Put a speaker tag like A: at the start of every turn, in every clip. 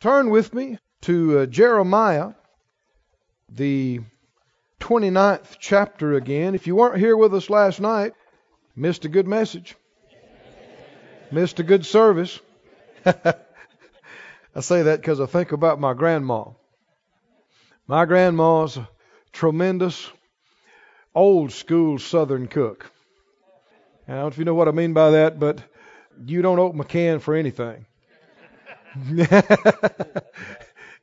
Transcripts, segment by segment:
A: Turn with me to uh, Jeremiah, the 29th chapter again. If you weren't here with us last night, missed a good message, missed a good service. I say that because I think about my grandma. My grandma's a tremendous old school Southern cook. I don't know if you know what I mean by that, but you don't open a can for anything.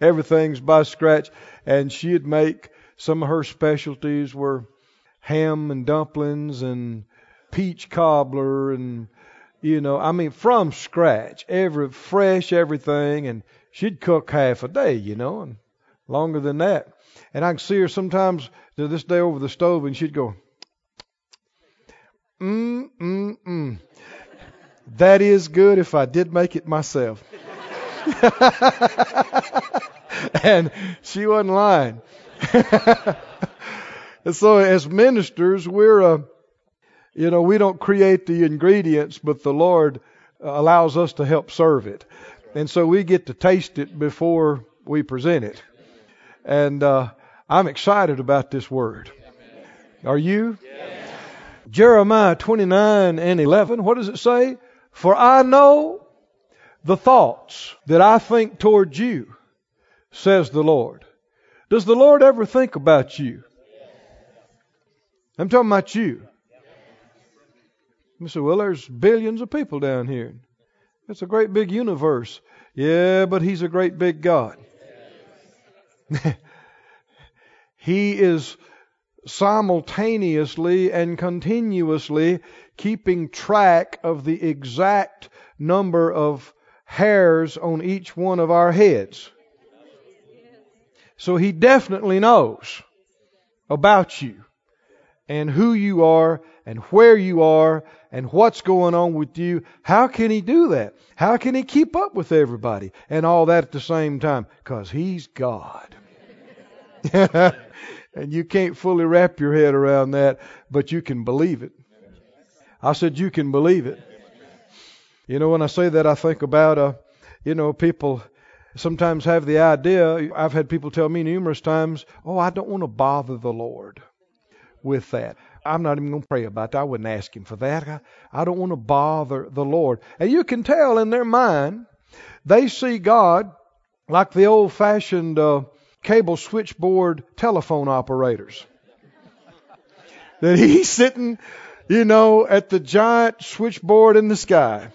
A: Everything's by scratch. And she'd make some of her specialties were ham and dumplings and peach cobbler and you know, I mean from scratch, every fresh everything and she'd cook half a day, you know, and longer than that. And I can see her sometimes to this day over the stove and she'd go mm mm mm. That is good if I did make it myself. and she wasn't lying. and so, as ministers, we're, uh, you know, we don't create the ingredients, but the Lord uh, allows us to help serve it. And so we get to taste it before we present it. And uh, I'm excited about this word. Are you? Jeremiah 29 and 11, what does it say? For I know the thoughts that I think toward you, says the Lord. Does the Lord ever think about you? I'm talking about you. You say, well, there's billions of people down here. It's a great big universe. Yeah, but He's a great big God. he is simultaneously and continuously keeping track of the exact number of hairs on each one of our heads. So he definitely knows about you and who you are and where you are and what's going on with you. How can he do that? How can he keep up with everybody and all that at the same time? Because he's God. and you can't fully wrap your head around that, but you can believe it. I said you can believe it. You know, when I say that, I think about, uh, you know, people sometimes have the idea, I've had people tell me numerous times, oh, I don't want to bother the Lord with that. I'm not even going to pray about that. I wouldn't ask Him for that. I, I don't want to bother the Lord. And you can tell in their mind, they see God like the old fashioned uh, cable switchboard telephone operators. that He's sitting, you know, at the giant switchboard in the sky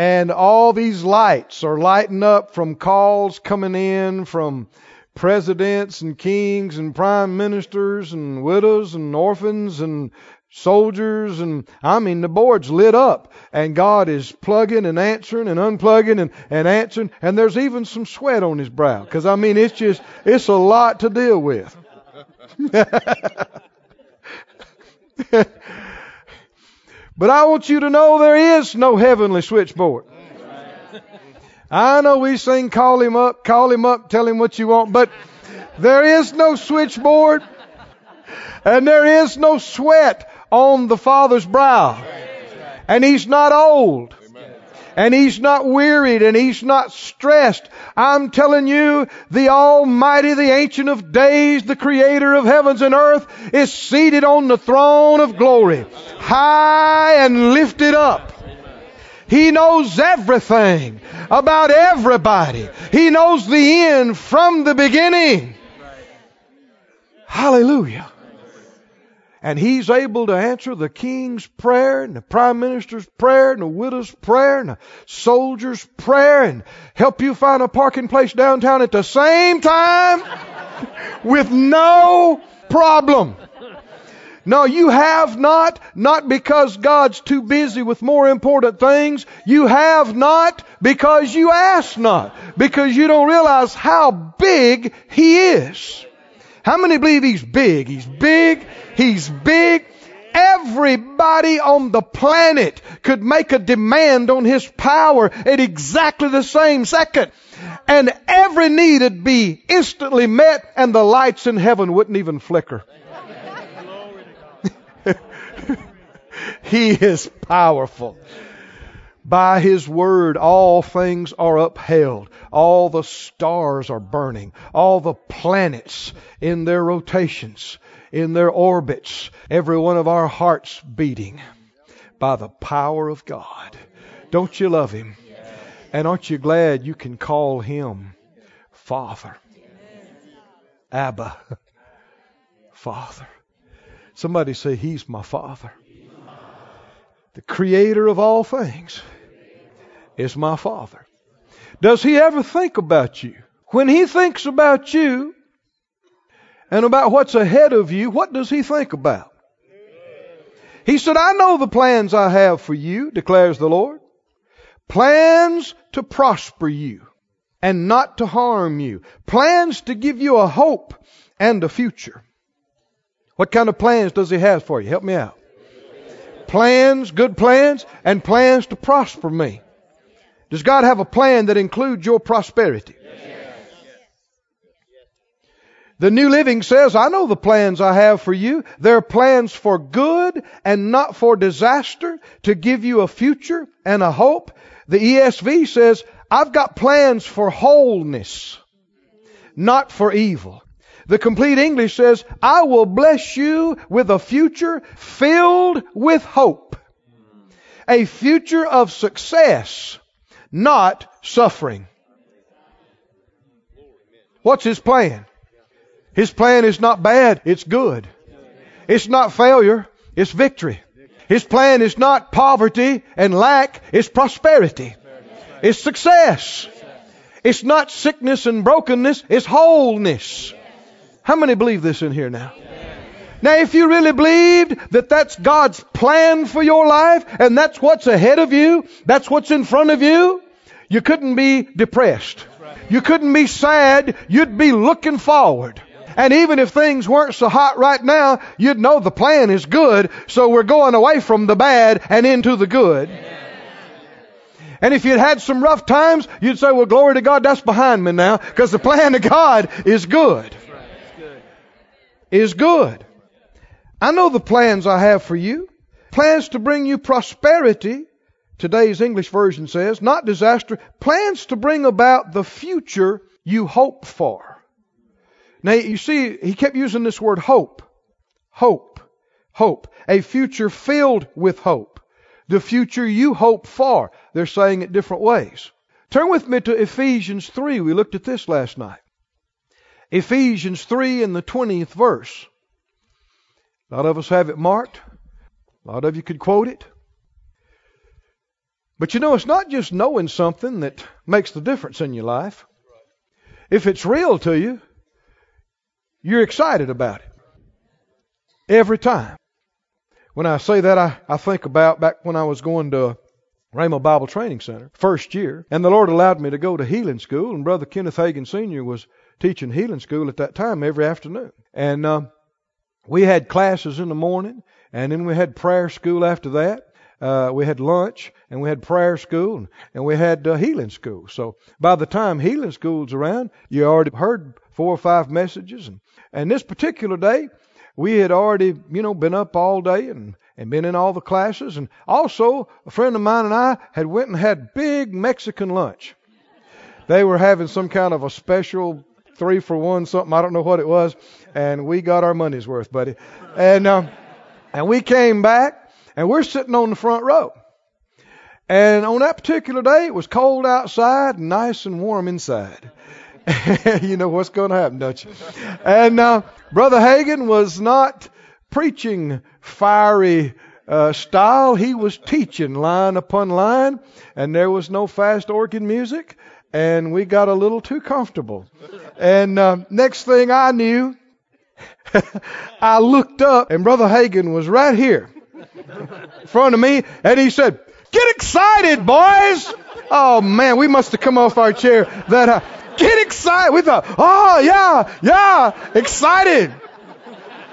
A: and all these lights are lighting up from calls coming in from presidents and kings and prime ministers and widows and orphans and soldiers and I mean the board's lit up. And God is plugging and answering and unplugging and, and answering. And there's even some sweat on his brow. Because I mean it's just it's a lot to deal with. But I want you to know there is no heavenly switchboard. I know we sing call him up, call him up, tell him what you want, but there is no switchboard and there is no sweat on the Father's brow. And he's not old and he's not wearied and he's not stressed. I'm telling you, the Almighty, the Ancient of Days, the Creator of heavens and earth is seated on the throne of glory, high and lifted up. He knows everything about everybody. He knows the end from the beginning. Hallelujah. And he's able to answer the king's prayer and the prime minister's prayer and the widow's prayer and the soldier's prayer and help you find a parking place downtown at the same time with no problem. No, you have not, not because God's too busy with more important things. You have not because you ask not. Because you don't realize how big He is. How many believe He's big? He's big. He's big. Everybody on the planet could make a demand on His power at exactly the same second. And every need would be instantly met and the lights in heaven wouldn't even flicker. he is powerful. By His Word, all things are upheld. All the stars are burning. All the planets in their rotations, in their orbits, every one of our hearts beating by the power of God. Don't you love Him? And aren't you glad you can call Him Father? Abba. Father. Somebody say, He's my Father. The Creator of all things is my Father. Does He ever think about you? When He thinks about you and about what's ahead of you, what does He think about? He said, I know the plans I have for you, declares the Lord. Plans to prosper you and not to harm you. Plans to give you a hope and a future. What kind of plans does He have for you? Help me out. Plans, good plans, and plans to prosper me. Does God have a plan that includes your prosperity? The New Living says, I know the plans I have for you. They're plans for good and not for disaster, to give you a future and a hope. The ESV says, I've got plans for wholeness, not for evil. The complete English says, I will bless you with a future filled with hope. A future of success, not suffering. What's his plan? His plan is not bad, it's good. It's not failure, it's victory. His plan is not poverty and lack, it's prosperity. It's success. It's not sickness and brokenness, it's wholeness. How many believe this in here now? Now, if you really believed that that's God's plan for your life and that's what's ahead of you, that's what's in front of you, you couldn't be depressed. You couldn't be sad. You'd be looking forward. And even if things weren't so hot right now, you'd know the plan is good, so we're going away from the bad and into the good. And if you'd had some rough times, you'd say, well, glory to God, that's behind me now, because the plan of God is good. Is good. I know the plans I have for you. Plans to bring you prosperity, today's English version says, not disaster. Plans to bring about the future you hope for. Now, you see, he kept using this word hope. Hope. Hope. A future filled with hope. The future you hope for. They're saying it different ways. Turn with me to Ephesians 3. We looked at this last night. Ephesians 3 in the 20th verse. A lot of us have it marked. A lot of you could quote it. But you know, it's not just knowing something that makes the difference in your life. If it's real to you, you're excited about it. Every time. When I say that, I, I think about back when I was going to Rhema Bible Training Center, first year, and the Lord allowed me to go to healing school, and Brother Kenneth Hagin Sr. was teaching healing school at that time every afternoon. And uh, we had classes in the morning, and then we had prayer school after that. Uh, we had lunch, and we had prayer school, and, and we had uh, healing school. So by the time healing school's around, you already heard four or five messages, and and this particular day, we had already, you know, been up all day and, and been in all the classes. And also, a friend of mine and I had went and had big Mexican lunch. They were having some kind of a special three for one something. I don't know what it was. And we got our money's worth, buddy. And, um, and we came back and we're sitting on the front row. And on that particular day, it was cold outside and nice and warm inside. you know what's going to happen, don't you? And uh, Brother Hagin was not preaching fiery uh, style. He was teaching line upon line, and there was no fast organ music, and we got a little too comfortable. And uh, next thing I knew, I looked up, and Brother Hagin was right here in front of me, and he said, "Get excited, boys!" Oh man, we must have come off our chair that. Uh, Get excited. We thought, oh, yeah, yeah, excited.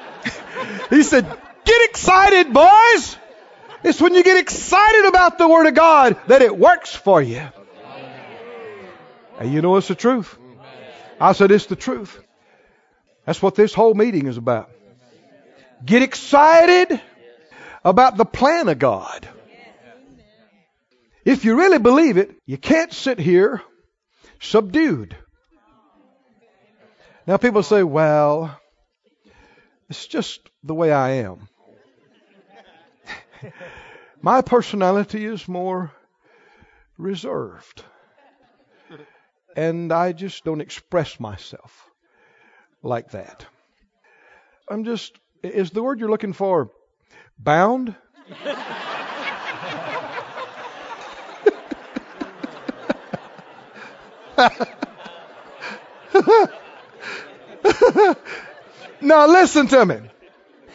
A: he said, Get excited, boys. It's when you get excited about the Word of God that it works for you. And you know it's the truth. I said it's the truth. That's what this whole meeting is about. Get excited about the plan of God. If you really believe it, you can't sit here subdued. Now people say, well, it's just the way I am. My personality is more reserved. And I just don't express myself like that. I'm just, is the word you're looking for bound? now listen to me.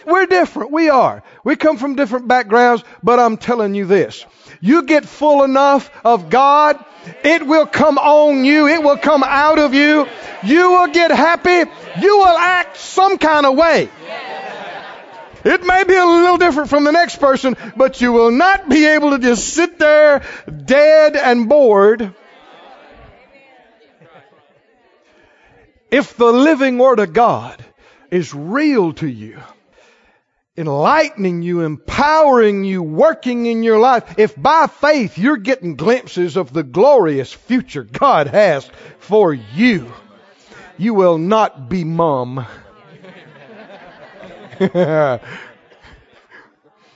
A: We're different. We are. We come from different backgrounds, but I'm telling you this. You get full enough of God, it will come on you. It will come out of you. You will get happy. You will act some kind of way. It may be a little different from the next person, but you will not be able to just sit there dead and bored. If the living Word of God is real to you, enlightening you, empowering you, working in your life. If by faith you're getting glimpses of the glorious future God has for you, you will not be mum. I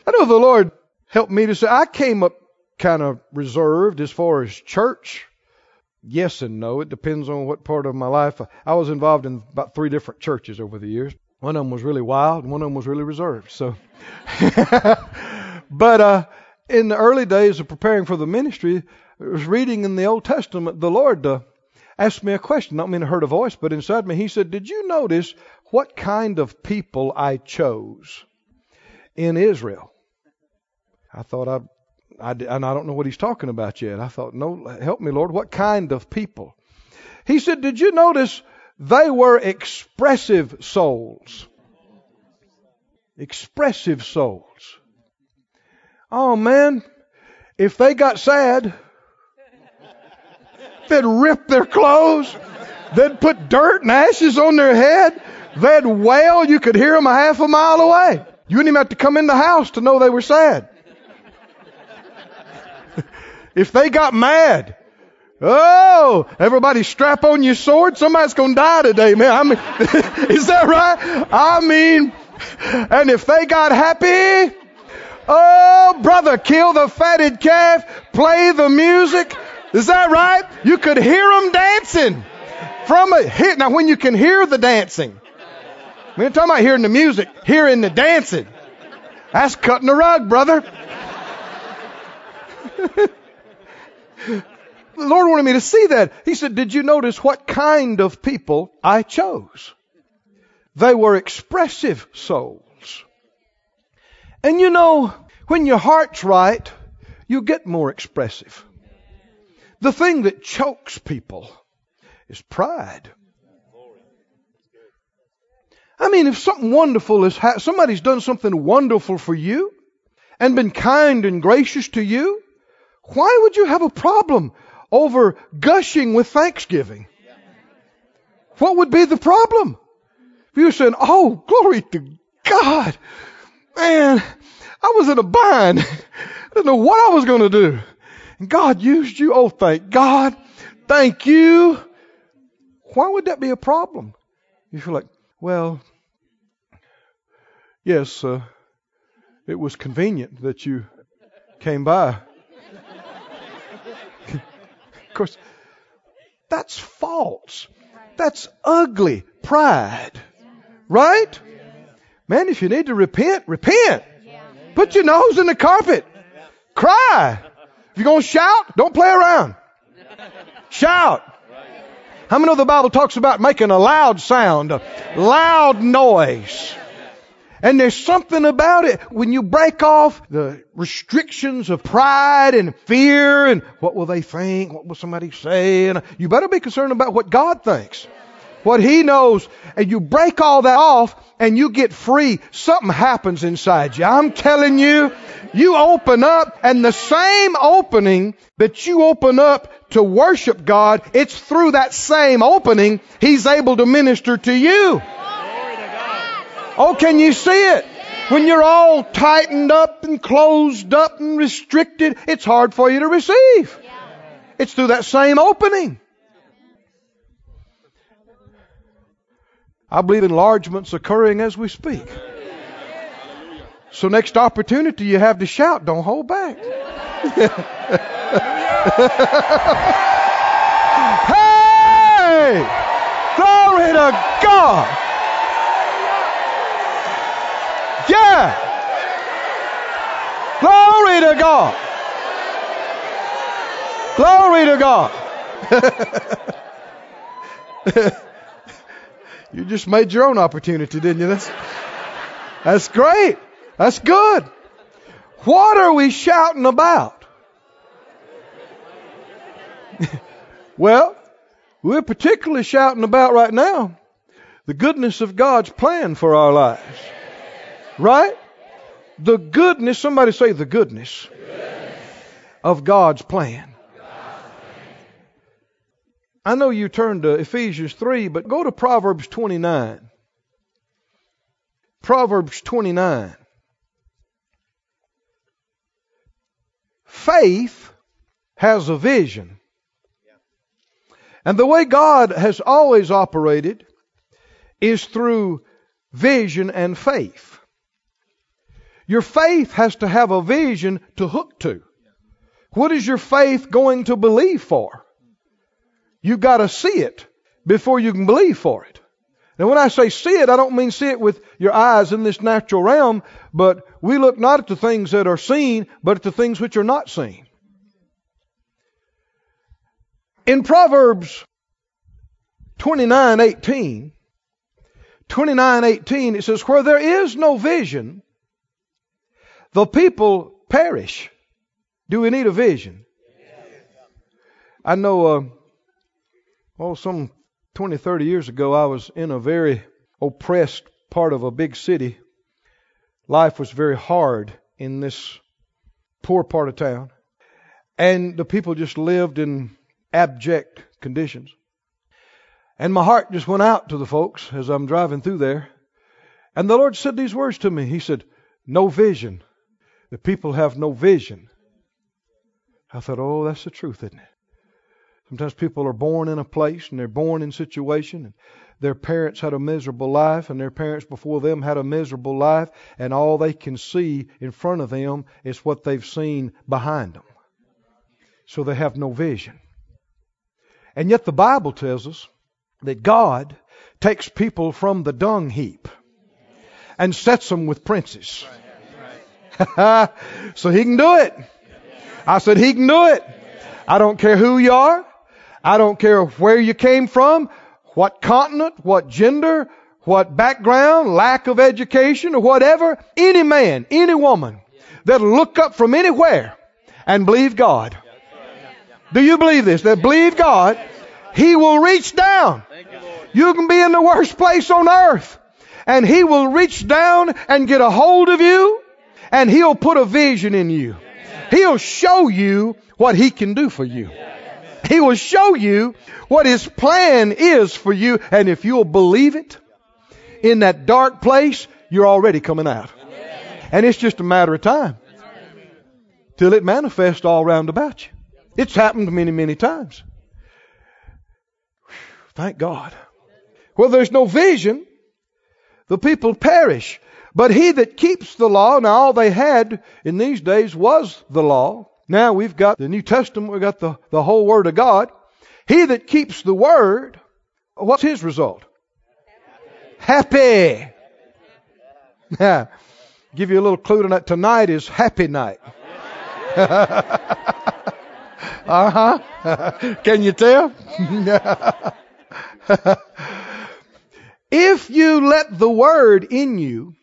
A: know the Lord helped me to say, I came up kind of reserved as far as church. Yes and no. It depends on what part of my life. I was involved in about three different churches over the years. One of them was really wild, and one of them was really reserved. So, but uh, in the early days of preparing for the ministry, I was reading in the Old Testament. The Lord uh, asked me a question. Not mean I heard a voice, but inside me, He said, "Did you notice what kind of people I chose in Israel?" I thought I, I and I don't know what He's talking about yet. I thought, no, help me, Lord. What kind of people? He said, "Did you notice?" They were expressive souls. Expressive souls. Oh man, if they got sad, they'd rip their clothes, they'd put dirt and ashes on their head, they'd wail, you could hear them a half a mile away. You wouldn't even have to come in the house to know they were sad. if they got mad, Oh, everybody strap on your sword. Somebody's going to die today, man. I mean, is that right? I mean, and if they got happy, oh, brother, kill the fatted calf, play the music. Is that right? You could hear them dancing from a hit. Now, when you can hear the dancing, we ain't talking about hearing the music, hearing the dancing. That's cutting the rug, brother. The Lord wanted me to see that. He said, Did you notice what kind of people I chose? They were expressive souls. And you know, when your heart's right, you get more expressive. The thing that chokes people is pride. I mean, if something wonderful is, somebody's done something wonderful for you and been kind and gracious to you, why would you have a problem over gushing with thanksgiving. What would be the problem? If you were saying, Oh, glory to God. Man, I was in a bind. I didn't know what I was going to do. And God used you. Oh, thank God. Thank you. Why would that be a problem? You feel like, well, yes, uh, it was convenient that you came by course, that's false. That's ugly pride. Right? Man, if you need to repent, repent. Put your nose in the carpet. Cry. If you're going to shout, don't play around. Shout. How many know the Bible talks about making a loud sound, a loud noise? And there's something about it when you break off the restrictions of pride and fear and what will they think? What will somebody say? And you better be concerned about what God thinks. What He knows. And you break all that off and you get free. Something happens inside you. I'm telling you, you open up and the same opening that you open up to worship God, it's through that same opening He's able to minister to you. Oh, can you see it? When you're all tightened up and closed up and restricted, it's hard for you to receive. It's through that same opening. I believe enlargements occurring as we speak. So next opportunity you have to shout, don't hold back. hey! Glory to God! Yeah! Glory to God! Glory to God! you just made your own opportunity, didn't you? That's, that's great. That's good. What are we shouting about? well, we're particularly shouting about right now the goodness of God's plan for our lives. Right? The goodness, somebody say the goodness, of God's plan. I know you turned to Ephesians 3, but go to Proverbs 29. Proverbs 29. Faith has a vision. And the way God has always operated is through vision and faith. Your faith has to have a vision to hook to. What is your faith going to believe for? You've got to see it before you can believe for it. Now, when I say see it, I don't mean see it with your eyes in this natural realm, but we look not at the things that are seen, but at the things which are not seen. In Proverbs 29:18, 29:18 it says where there is no vision the people perish. Do we need a vision? I know uh, oh some 20 30 years ago I was in a very oppressed part of a big city. Life was very hard in this poor part of town. And the people just lived in abject conditions. And my heart just went out to the folks as I'm driving through there. And the Lord said these words to me. He said, No vision. The people have no vision. I thought, oh, that's the truth, isn't it? Sometimes people are born in a place and they're born in a situation and their parents had a miserable life and their parents before them had a miserable life and all they can see in front of them is what they've seen behind them. So they have no vision. And yet the Bible tells us that God takes people from the dung heap and sets them with princes. so he can do it. I said he can do it. I don't care who you are. I don't care where you came from, what continent, what gender, what background, lack of education or whatever. Any man, any woman that'll look up from anywhere and believe God do you believe this? That believe God, He will reach down. You can be in the worst place on earth, and He will reach down and get a hold of you, and He'll put a vision in you. He'll show you what He can do for you. He will show you what His plan is for you, and if you'll believe it, in that dark place, you're already coming out. And it's just a matter of time till it manifests all round about you. It's happened many, many times. Thank God. Well, there's no vision. The people perish. But he that keeps the law, now all they had in these days was the law. Now we've got the New Testament, we've got the, the whole Word of God. He that keeps the Word, what's his result? Happy. Yeah. Give you a little clue tonight. Tonight is happy night. Uh huh. Can you tell? if you let the word in you,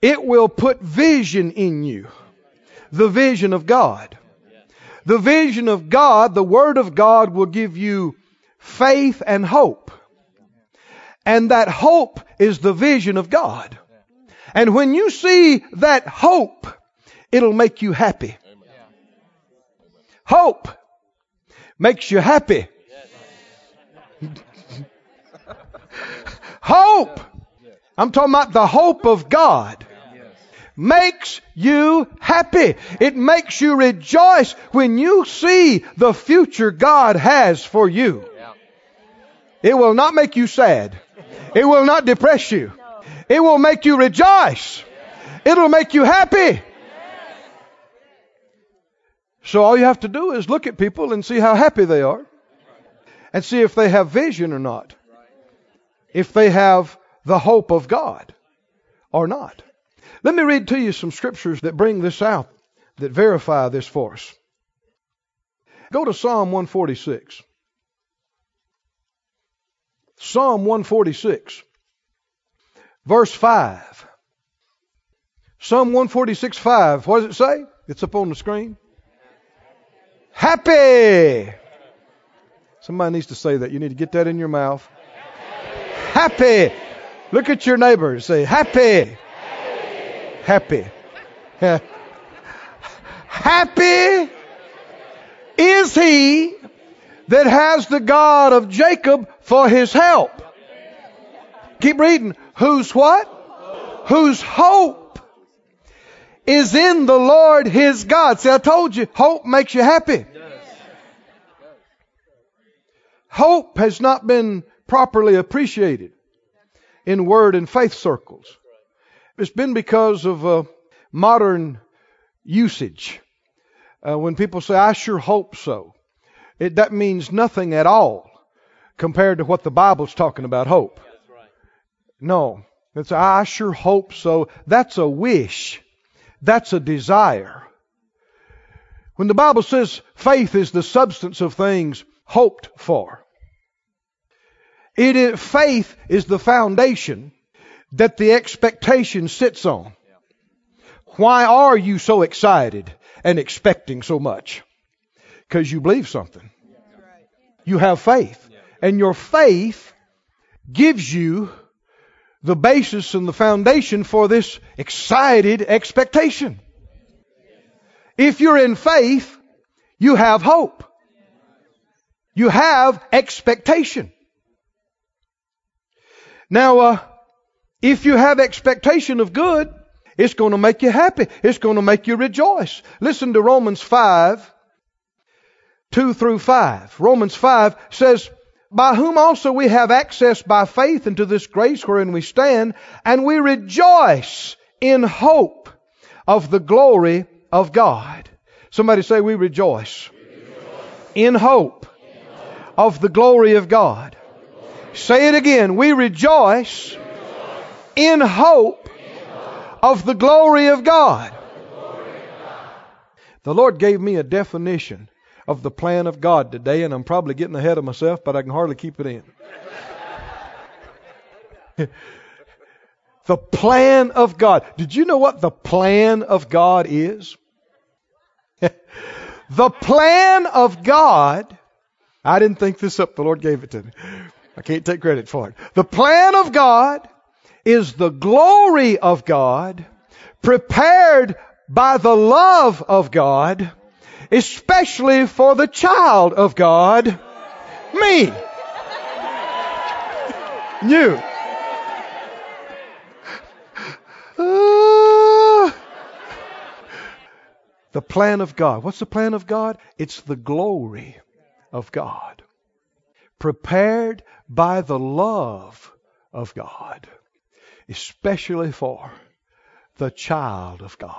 A: it will put vision in you. The vision of God. The vision of God, the word of God will give you faith and hope. And that hope is the vision of God. And when you see that hope, it'll make you happy. Hope makes you happy. hope. I'm talking about the hope of God. Makes you happy. It makes you rejoice when you see the future God has for you. It will not make you sad. It will not depress you. It will make you rejoice. It'll make you happy. So all you have to do is look at people and see how happy they are and see if they have vision or not. If they have the hope of God or not. Let me read to you some scriptures that bring this out, that verify this for us. Go to Psalm 146. Psalm 146, verse 5. Psalm 146, 5. What does it say? It's up on the screen. Happy. Somebody needs to say that. You need to get that in your mouth. Happy. Look at your neighbor and say, happy. Happy. happy is he that has the God of Jacob for his help. Keep reading. Whose what? Whose hope is in the Lord his God. See, I told you, hope makes you happy. Hope has not been properly appreciated in word and faith circles. It's been because of uh, modern usage. Uh, when people say, I sure hope so, it, that means nothing at all compared to what the Bible's talking about hope. No. It's, I sure hope so. That's a wish. That's a desire. When the Bible says faith is the substance of things hoped for, it is, faith is the foundation that the expectation sits on. Why are you so excited and expecting so much? Because you believe something. You have faith. And your faith gives you the basis and the foundation for this excited expectation. If you're in faith, you have hope. You have expectation. Now, uh, if you have expectation of good, it's going to make you happy. It's going to make you rejoice. Listen to Romans 5, 2 through 5. Romans 5 says, by whom also we have access by faith into this grace wherein we stand, and we rejoice in hope of the glory of God. Somebody say, We rejoice, rejoice. In, hope in hope of the glory of God. Say it again. We rejoice, we rejoice. In, hope of the glory of God. The Lord gave me a definition of the plan of God today, and I'm probably getting ahead of myself, but I can hardly keep it in. the plan of God. Did you know what the plan of God is? the plan of God, I didn't think this up, the Lord gave it to me. I can't take credit for it. The plan of God is the glory of God prepared by the love of God especially for the child of God, me. You. Uh, the plan of God. What's the plan of God? It's the glory of God. Prepared by the love of God, especially for the child of God.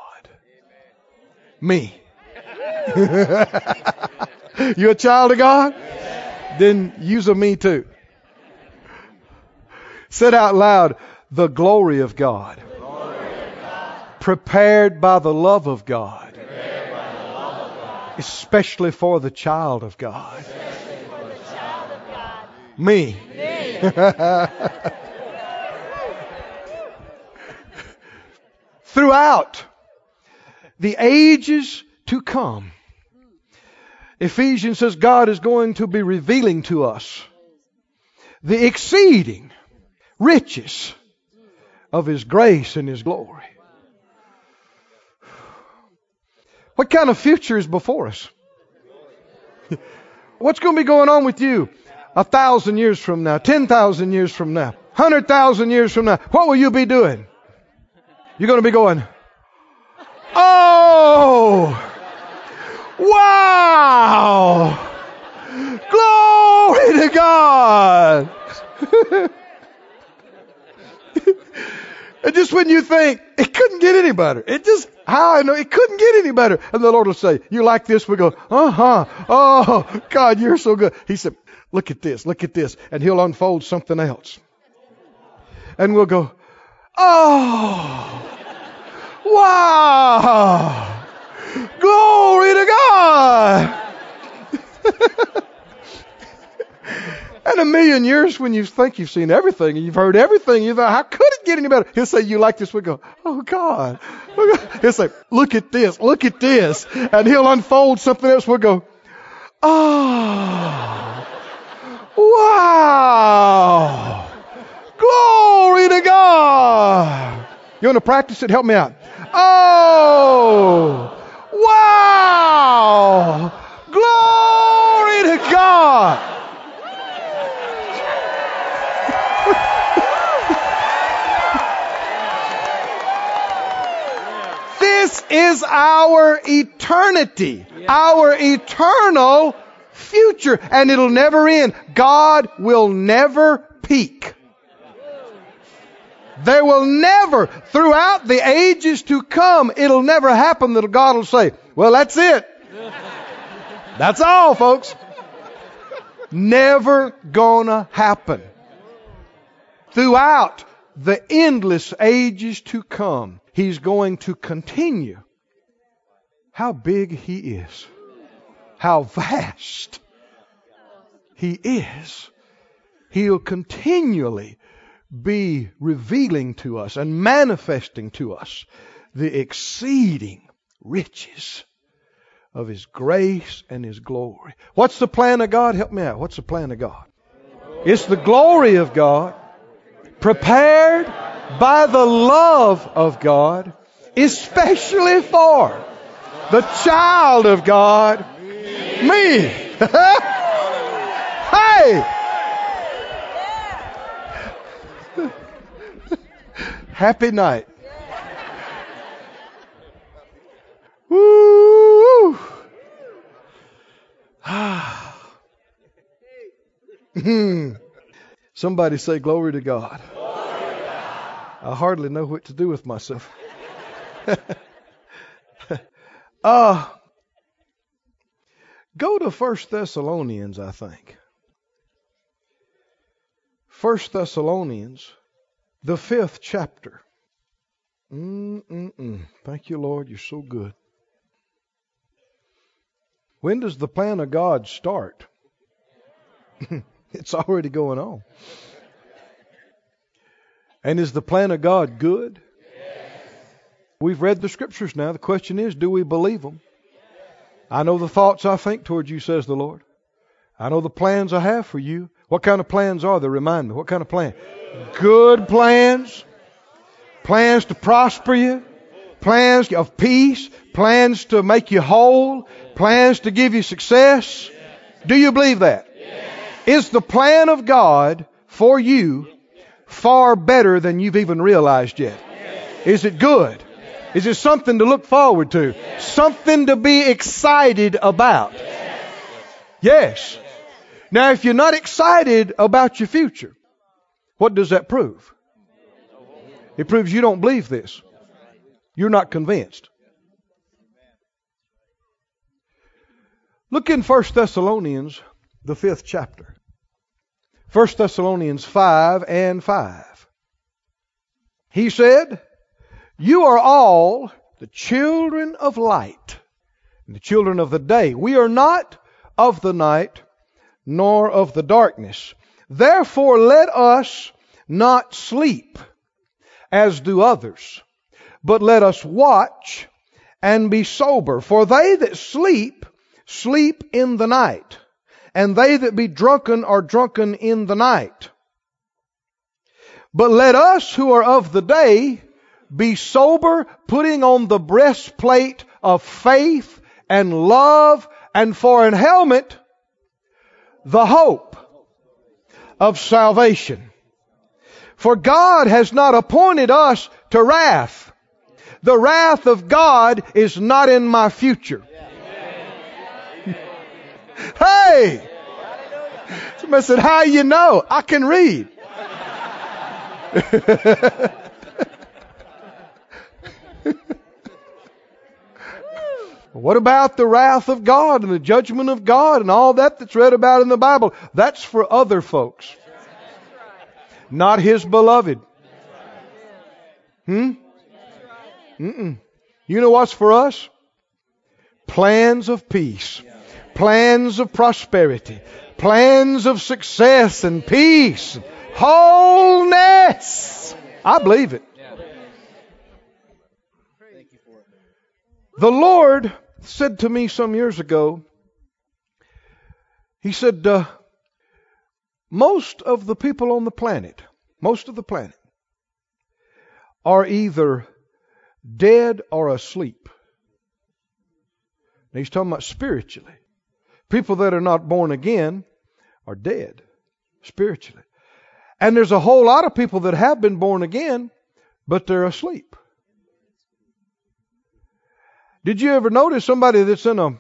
A: Me. you a child of God? Then use a me too. Said out loud, the glory of God. Prepared by the love of God. Especially for the child of God. Me. Throughout the ages to come. Ephesians says God is going to be revealing to us the exceeding riches of His grace and His glory. What kind of future is before us? What's going to be going on with you a thousand years from now, ten thousand years from now, hundred thousand years from now? What will you be doing? You're going to be going, Oh! Wow! Glory to God! and just when you think it couldn't get any better, it just how I know it couldn't get any better, and the Lord will say, "You like this?" We go, "Uh huh." Oh God, you're so good. He said, "Look at this, look at this," and He'll unfold something else, and we'll go, "Oh, wow, glory to God." And a million years when you think you've seen everything and you've heard everything, you thought, how could it get any better? He'll say, you like this? We go, oh God. He'll say, look at this, look at this. And he'll unfold something else. We'll go, oh, wow. Glory to God. You want to practice it? Help me out. Oh, wow. Glory to God. This is our eternity, our eternal future, and it'll never end. God will never peak. There will never, throughout the ages to come, it'll never happen that God will say, well, that's it. That's all, folks. Never gonna happen. Throughout the endless ages to come, He's going to continue. How big He is. How vast He is. He'll continually be revealing to us and manifesting to us the exceeding riches of His grace and His glory. What's the plan of God? Help me out. What's the plan of God? It's the glory of God prepared by the love of God, especially for the child of God, me. hey! Happy night. Woo! Somebody say glory to God. I hardly know what to do with myself. uh, go to First Thessalonians, I think. First Thessalonians, the fifth chapter. Mm-mm-mm. Thank you, Lord. You're so good. When does the plan of God start? it's already going on. And is the plan of God good? Yes. We've read the scriptures now. The question is, do we believe them? I know the thoughts I think toward you, says the Lord. I know the plans I have for you. What kind of plans are there? Remind me. What kind of plan? Good plans. Plans to prosper you. Plans of peace. Plans to make you whole. Plans to give you success. Do you believe that? Is the plan of God for you far better than you've even realized yet? Is it good? Is it something to look forward to? Something to be excited about? Yes. Now, if you're not excited about your future, what does that prove? It proves you don't believe this. You're not convinced. Look in 1 Thessalonians, the fifth chapter. 1 Thessalonians 5 and 5. He said, You are all the children of light, and the children of the day. We are not of the night, nor of the darkness. Therefore let us not sleep, as do others, but let us watch and be sober. For they that sleep, sleep in the night and they that be drunken are drunken in the night. But let us who are of the day be sober, putting on the breastplate of faith and love, and for an helmet, the hope of salvation. For God has not appointed us to wrath, The wrath of God is not in my future. hey! Somebody said, How you know? I can read. What about the wrath of God and the judgment of God and all that that's read about in the Bible? That's for other folks. Not His beloved. Hmm? Mm-mm. You know what's for us? Plans of peace. Plans of prosperity. Plans of success and peace. Wholeness. I believe it. The Lord said to me some years ago, He said, uh, most of the people on the planet, most of the planet, are either dead or asleep. And he's talking about spiritually. People that are not born again are dead spiritually. And there's a whole lot of people that have been born again, but they're asleep. Did you ever notice somebody that's in a,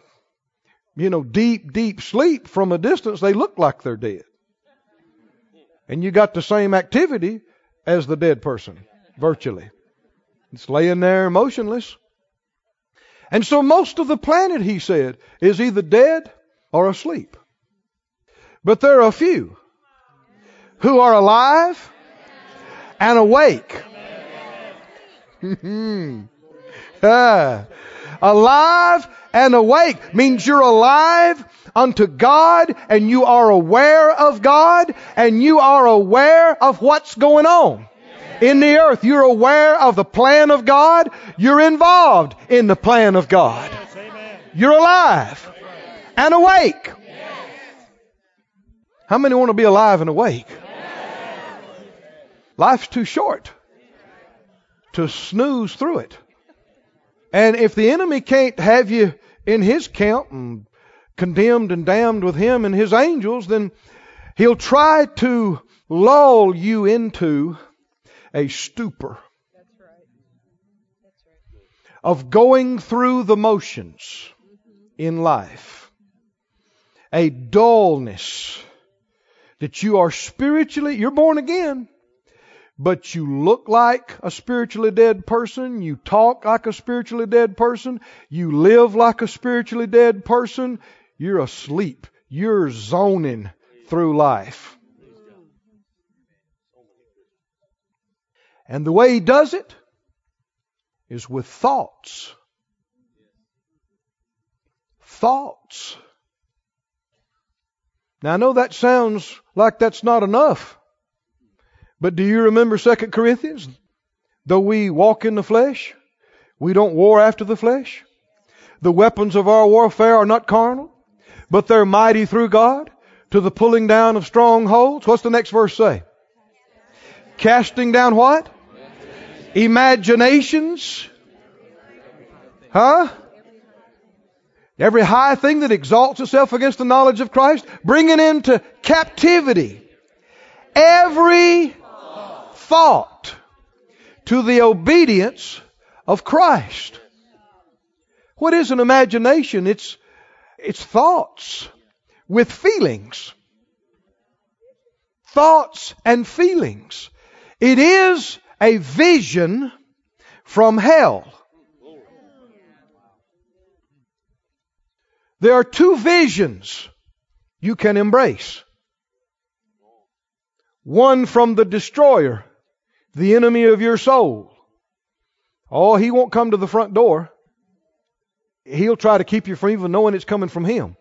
A: you know, deep, deep sleep from a distance, they look like they're dead? And you got the same activity as the dead person, virtually. It's laying there motionless. And so most of the planet, he said, is either dead or asleep. But there are a few who are alive and awake. Hmm. alive and awake means you're alive unto God and you are aware of God and you are aware of what's going on in the earth. You're aware of the plan of God. You're involved in the plan of God. You're alive and awake. How many want to be alive and awake? Life's too short to snooze through it. And if the enemy can't have you in his camp and condemned and damned with him and his angels, then he'll try to lull you into a stupor of going through the motions in life, a dullness that you are spiritually, you're born again, but you look like a spiritually dead person, you talk like a spiritually dead person, you live like a spiritually dead person, you're asleep. You're zoning through life. And the way he does it is with thoughts. Thoughts. Now I know that sounds like that's not enough. But do you remember 2 Corinthians? Though we walk in the flesh, we don't war after the flesh. The weapons of our warfare are not carnal, but they're mighty through God to the pulling down of strongholds. What's the next verse say? Casting down what? Imaginations. Huh? Every high thing that exalts itself against the knowledge of Christ, bringing into captivity every thought to the obedience of Christ. What is an imagination? It's, it's thoughts with feelings. Thoughts and feelings. It is a vision from hell. There are two visions you can embrace. One from the destroyer the enemy of your soul. Oh, he won't come to the front door. He'll try to keep you from even knowing it's coming from him.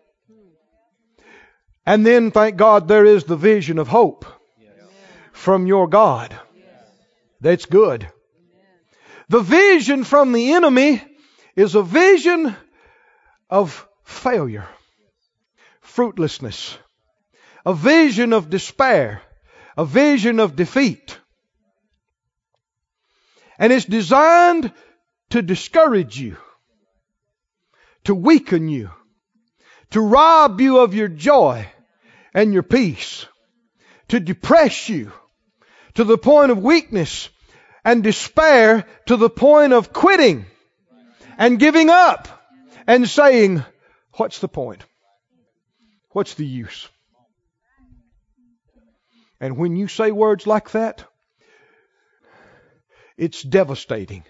A: And then, thank God, there is the vision of hope from your God. That's good. The vision from the enemy is a vision of failure, fruitlessness, a vision of despair, a vision of defeat. And it's designed to discourage you, to weaken you, to rob you of your joy and your peace, to depress you to the point of weakness and despair to the point of quitting and giving up and saying, What's the point? What's the use? And when you say words like that, it's devastating.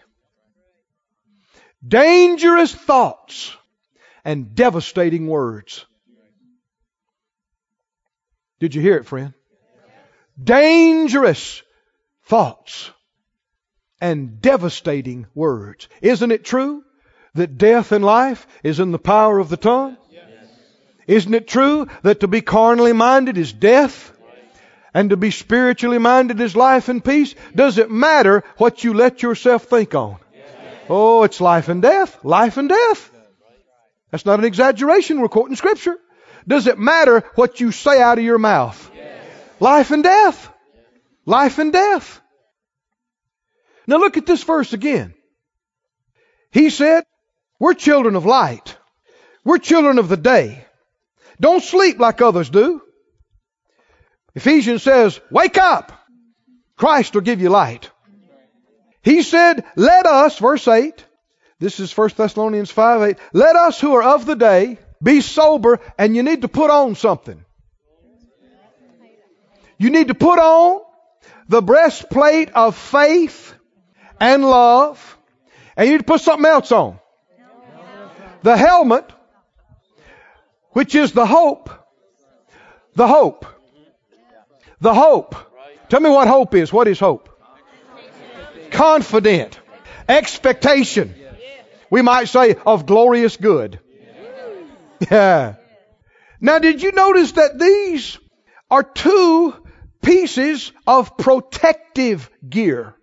A: Dangerous thoughts and devastating words. Did you hear it, friend? Dangerous thoughts and devastating words. Isn't it true that death and life is in the power of the tongue? Isn't it true that to be carnally minded is death? And to be spiritually minded is life and peace? Does it matter what you let yourself think on? Oh, it's life and death. Life and death. That's not an exaggeration. We're quoting scripture. Does it matter what you say out of your mouth? Life and death. Life and death. Now look at this verse again. He said, we're children of light. We're children of the day. Don't sleep like others do. Ephesians says, wake up. Christ will give you light. He said, let us, verse 8, this is 1 Thessalonians 5 8, let us who are of the day be sober and you need to put on something. You need to put on the breastplate of faith and love and you need to put something else on. The helmet, which is the hope. The hope the hope. Tell me what hope is. What is hope? Confident. Expectation. We might say of glorious good. Yeah. Now did you notice that these are two pieces of protective gear?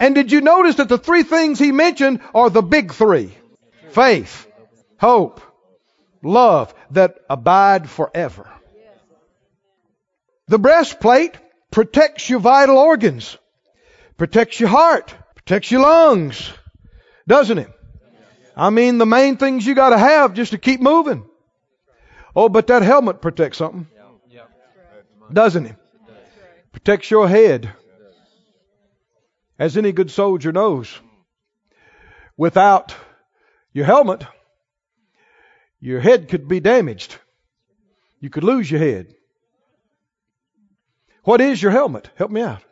A: And did you notice that the three things he mentioned are the big three? Faith, hope, love that abide forever. The breastplate protects your vital organs, protects your heart, protects your lungs, doesn't it? I mean, the main things you got to have just to keep moving. Oh, but that helmet protects something, doesn't it? Protects your head. As any good soldier knows, without your helmet, your head could be damaged. You could lose your head. What is your helmet? Help me out.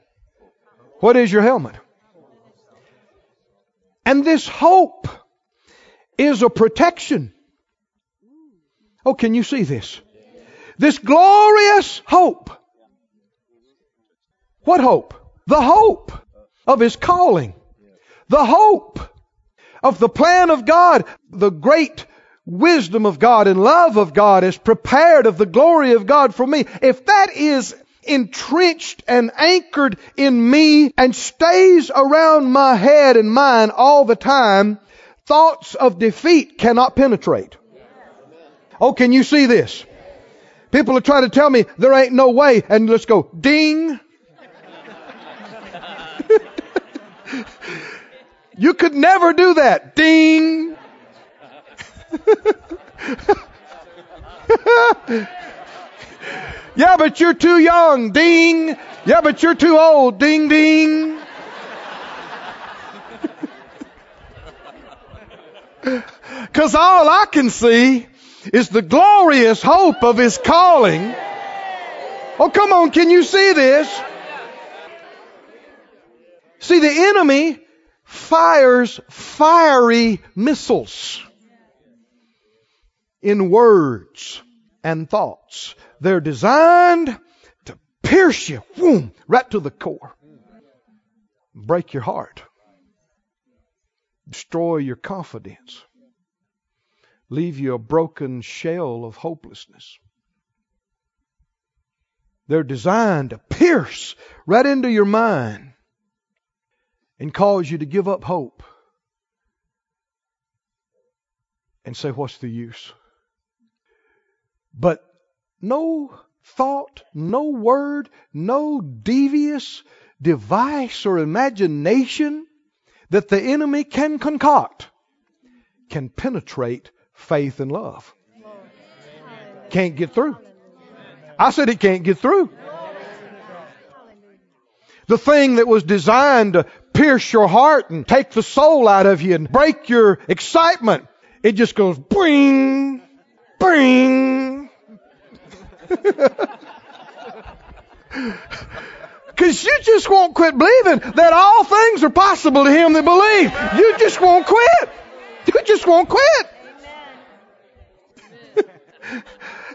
A: What is your helmet? And this hope is a protection. Oh, can you see this? This glorious hope. What hope? The hope of His calling. The hope of the plan of God. The great wisdom of God and love of God is prepared of the glory of God for me. If that is entrenched and anchored in me and stays around my head and mind all the time, thoughts of defeat cannot penetrate. Oh, can you see this? People are trying to tell me there ain't no way, and let's go ding. you could never do that. Ding. Yeah, but you're too young. Ding. Yeah, but you're too old. Ding, ding. Because all I can see is the glorious hope of His calling. Oh, come on. Can you see this? See, the enemy fires fiery missiles in words and thoughts. They're designed to pierce you, boom, right to the core. Break your heart. Destroy your confidence. Leave you a broken shell of hopelessness. They're designed to pierce right into your mind and cause you to give up hope and say, What's the use? But no thought, no word, no devious device or imagination that the enemy can concoct can penetrate faith and love. Can't get through. I said it can't get through. The thing that was designed to pierce your heart and take the soul out of you and break your excitement. It just goes bring, bring. Because you just won't quit believing that all things are possible to him that believe. You just won't quit. You just won't quit.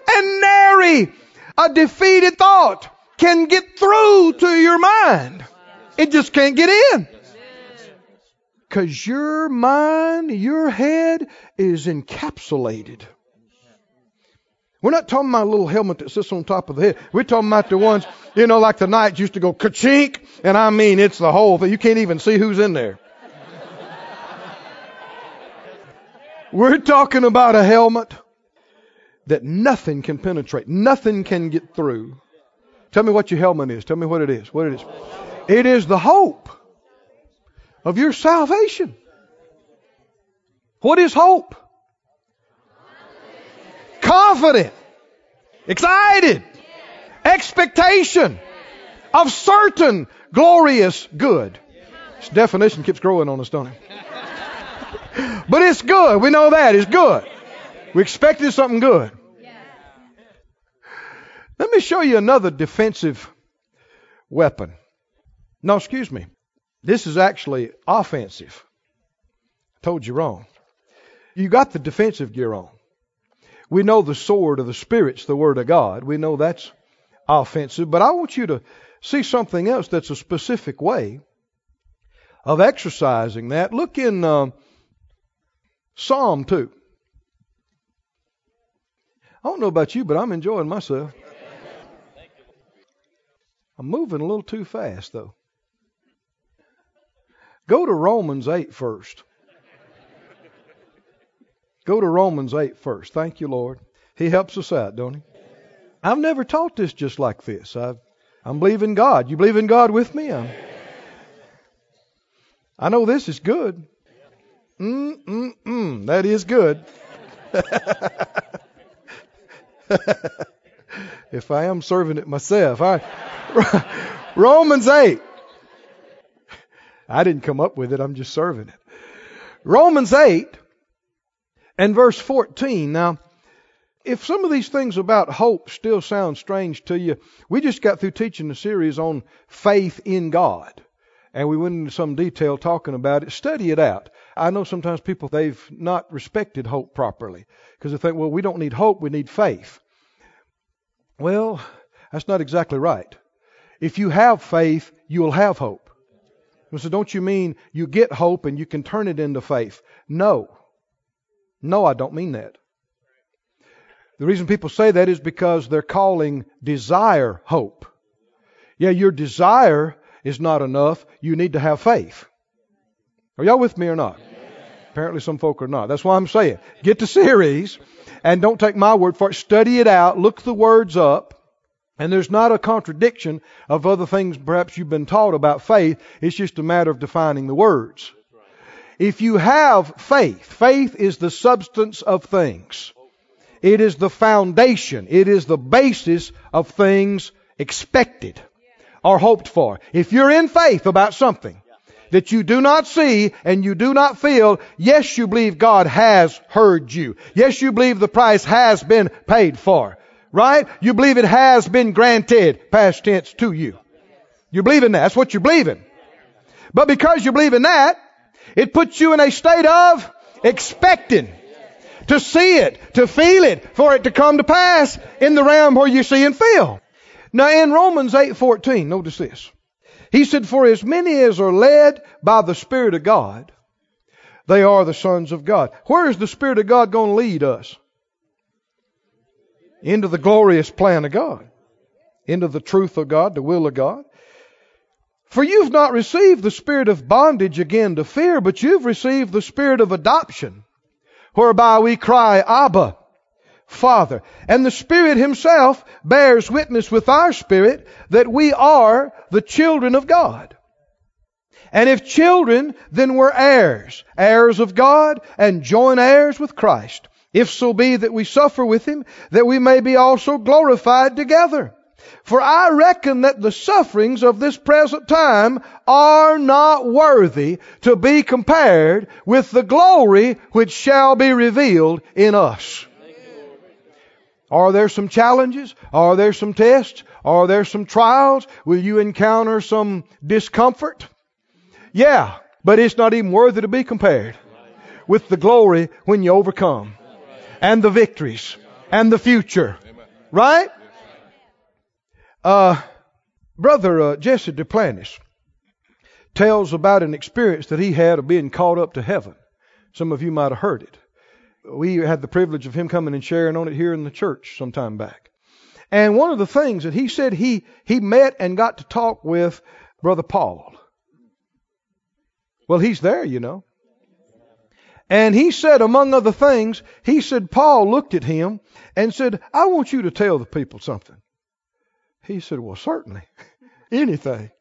A: and nary a defeated thought can get through to your mind. It just can't get in. Because your mind, your head is encapsulated. We're not talking about a little helmet that sits on top of the head. We're talking about the ones, you know, like the knights used to go ka-chink, and I mean it's the whole thing. You can't even see who's in there. We're talking about a helmet that nothing can penetrate, nothing can get through. Tell me what your helmet is. Tell me what it is. What it is. It is the hope of your salvation. What is hope? Confident, excited, expectation of certain glorious good. This definition keeps growing on us, don't it? but it's good. We know that. It's good. We expected something good. Let me show you another defensive weapon. No, excuse me. This is actually offensive. I told you wrong. You got the defensive gear on. We know the sword of the Spirit's the Word of God. We know that's offensive. But I want you to see something else that's a specific way of exercising that. Look in uh, Psalm 2. I don't know about you, but I'm enjoying myself. I'm moving a little too fast, though. Go to Romans 8 first. Go to Romans 8 first. Thank you, Lord. He helps us out, don't he? I've never taught this just like this. i am believing God. You believe in God with me? I'm, I know this is good. Mm, mm, mm. That is good. if I am serving it myself. Right. Romans 8. I didn't come up with it, I'm just serving it. Romans 8 and verse 14. Now, if some of these things about hope still sound strange to you, we just got through teaching a series on faith in God. And we went into some detail talking about it. Study it out. I know sometimes people, they've not respected hope properly because they think, well, we don't need hope, we need faith. Well, that's not exactly right. If you have faith, you will have hope. So don't you mean you get hope and you can turn it into faith? No. No, I don't mean that. The reason people say that is because they're calling desire hope. Yeah, your desire is not enough. You need to have faith. Are y'all with me or not? Apparently some folk are not. That's why I'm saying get the series and don't take my word for it. Study it out. Look the words up. And there's not a contradiction of other things perhaps you've been taught about faith. It's just a matter of defining the words. If you have faith, faith is the substance of things. It is the foundation. It is the basis of things expected or hoped for. If you're in faith about something that you do not see and you do not feel, yes, you believe God has heard you. Yes, you believe the price has been paid for. Right? You believe it has been granted, past tense, to you. You believe in that. That's what you believe in. But because you believe in that, it puts you in a state of expecting to see it, to feel it, for it to come to pass in the realm where you see and feel. Now in Romans 8:14, notice this. He said, For as many as are led by the Spirit of God, they are the sons of God. Where is the Spirit of God going to lead us? into the glorious plan of God, into the truth of God, the will of God. For you've not received the spirit of bondage again to fear, but you've received the spirit of adoption, whereby we cry, Abba, Father. And the Spirit Himself bears witness with our spirit that we are the children of God. And if children, then we're heirs, heirs of God and joint heirs with Christ if so be that we suffer with him, that we may be also glorified together. For I reckon that the sufferings of this present time are not worthy to be compared with the glory which shall be revealed in us. Are there some challenges? Are there some tests? Are there some trials? Will you encounter some discomfort? Yeah, but it's not even worthy to be compared with the glory when you overcome and the victories and the future. Right? Uh, Brother uh, Jesse Duplantis tells about an experience that he had of being caught up to heaven. Some of you might have heard it. We had the privilege of him coming and sharing on it here in the church some time back. And one of the things that he said he, he met and got to talk with Brother Paul. Well, he's there, you know. And he said, among other things, he said, Paul looked at him and said, I want you to tell the people something. He said, Well, certainly. Anything.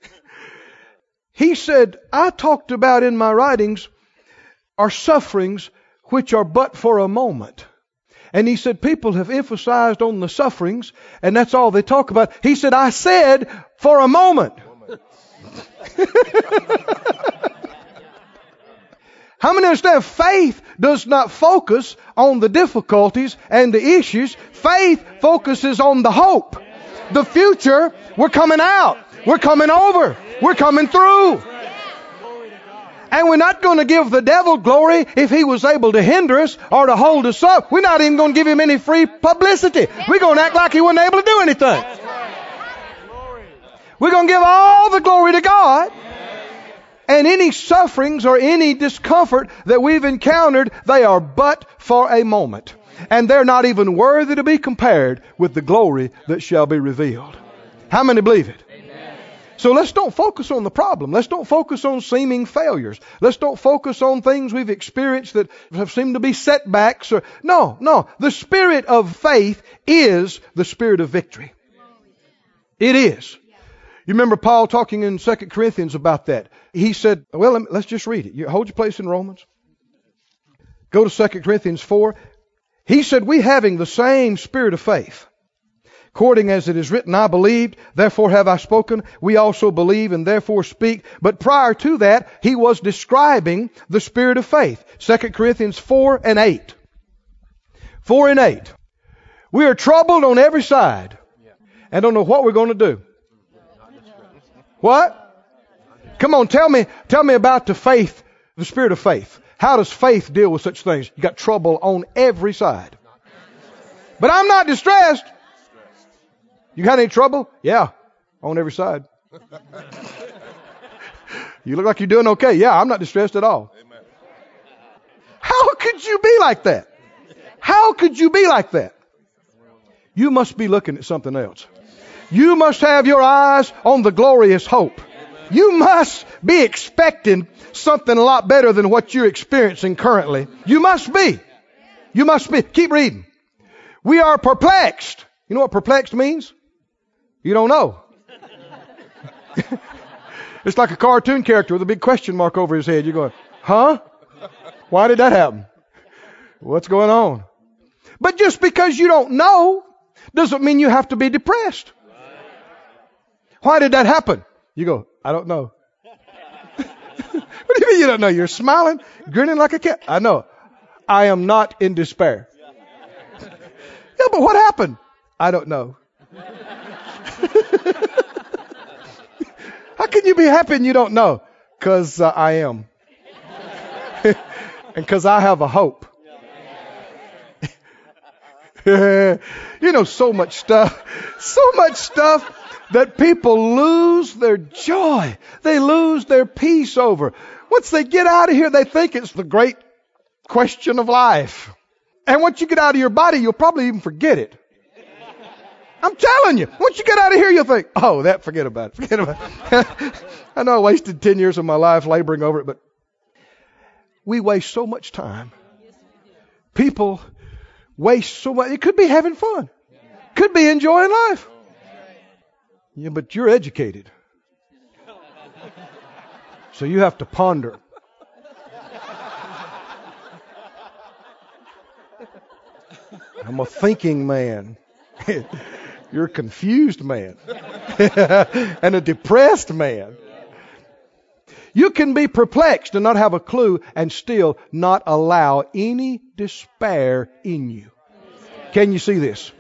A: He said, I talked about in my writings are sufferings which are but for a moment. And he said, people have emphasized on the sufferings, and that's all they talk about. He said, I said for a moment. How many understand faith does not focus on the difficulties and the issues? Faith focuses on the hope. The future, we're coming out. We're coming over. We're coming through. And we're not going to give the devil glory if he was able to hinder us or to hold us up. We're not even going to give him any free publicity. We're going to act like he wasn't able to do anything. We're going to give all the glory to God. And any sufferings or any discomfort that we've encountered, they are but for a moment. And they're not even worthy to be compared with the glory that shall be revealed. How many believe it? So let's don't focus on the problem. Let's don't focus on seeming failures. Let's don't focus on things we've experienced that have seemed to be setbacks or, no, no. The spirit of faith is the spirit of victory. It is. You remember Paul talking in 2 Corinthians about that. He said, well, let's just read it. You hold your place in Romans. Go to 2 Corinthians 4. He said, we having the same spirit of faith according as it is written, I believed, therefore have I spoken. We also believe and therefore speak. But prior to that, he was describing the spirit of faith. 2 Corinthians 4 and 8. 4 and 8. We are troubled on every side and don't know what we're going to do. What? Come on, tell me, tell me about the faith, the spirit of faith. How does faith deal with such things? You got trouble on every side. But I'm not distressed. You got any trouble? Yeah, on every side. you look like you're doing okay. Yeah, I'm not distressed at all. How could you be like that? How could you be like that? You must be looking at something else. You must have your eyes on the glorious hope. You must be expecting something a lot better than what you're experiencing currently. You must be. You must be. Keep reading. We are perplexed. You know what perplexed means? You don't know. it's like a cartoon character with a big question mark over his head. You're going, huh? Why did that happen? What's going on? But just because you don't know doesn't mean you have to be depressed. Why did that happen? You go, I don't know. what do you mean you don't know? You're smiling, grinning like a cat. I know. I am not in despair. yeah, but what happened? I don't know. How can you be happy and you don't know? Because uh, I am. and because I have a hope. you know, so much stuff, so much stuff that people lose their joy. They lose their peace over. Once they get out of here, they think it's the great question of life. And once you get out of your body, you'll probably even forget it. I'm telling you, once you get out of here, you'll think, oh, that, forget about it. Forget about it. I know I wasted 10 years of my life laboring over it, but we waste so much time. People waste so much. It could be having fun. Could be enjoying life. Yeah, but you're educated. So you have to ponder. I'm a thinking man. You're a confused man and a depressed man. You can be perplexed and not have a clue and still not allow any despair in you. Can you see this?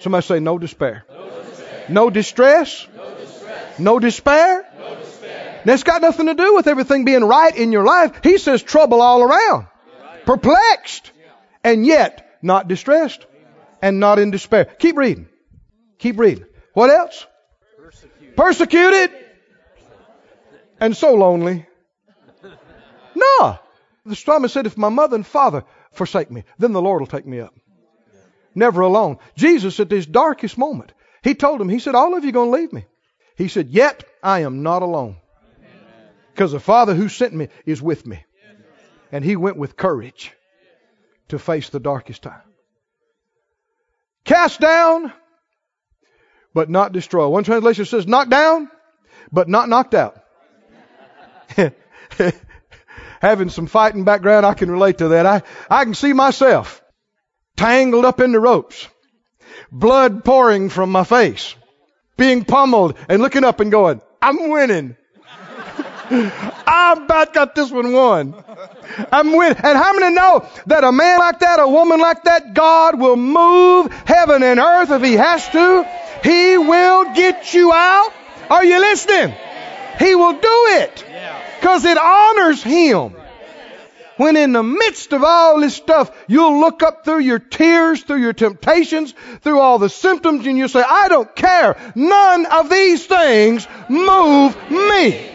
A: Somebody say no despair. No, distress? No despair? That's got nothing to do with everything being right in your life. He says trouble all around. Perplexed. And yet not distressed. And not in despair. Keep reading. Keep reading. What else? Persecuted. Persecuted. And so lonely. No. The psalmist said, if my mother and father forsake me, then the Lord will take me up. Never alone. Jesus at this darkest moment, he told him, he said, all of you are going to leave me. He said, yet I am not alone. Because the Father who sent me is with me. And he went with courage to face the darkest time. Cast down, but not destroy. One translation says knocked down, but not knocked out. Having some fighting background, I can relate to that. I, I can see myself tangled up in the ropes, blood pouring from my face, being pummeled and looking up and going, I'm winning. I about got this one won. I'm winning. And how many know that a man like that, a woman like that, God will move heaven and earth if he has to? He will get you out. Are you listening? He will do it. Because it honors him. When in the midst of all this stuff, you'll look up through your tears, through your temptations, through all the symptoms, and you'll say, I don't care. None of these things move me.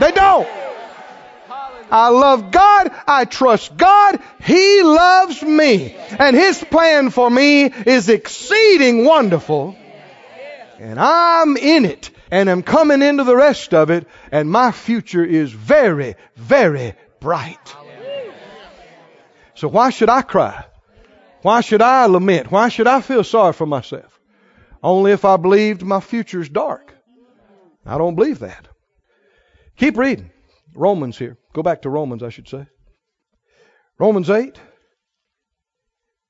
A: They don't. I love God. I trust God. He loves me. And His plan for me is exceeding wonderful. And I'm in it. And I'm coming into the rest of it. And my future is very, very bright. So why should I cry? Why should I lament? Why should I feel sorry for myself? Only if I believed my future's dark. I don't believe that. Keep reading. Romans here. Go back to Romans, I should say. Romans 8.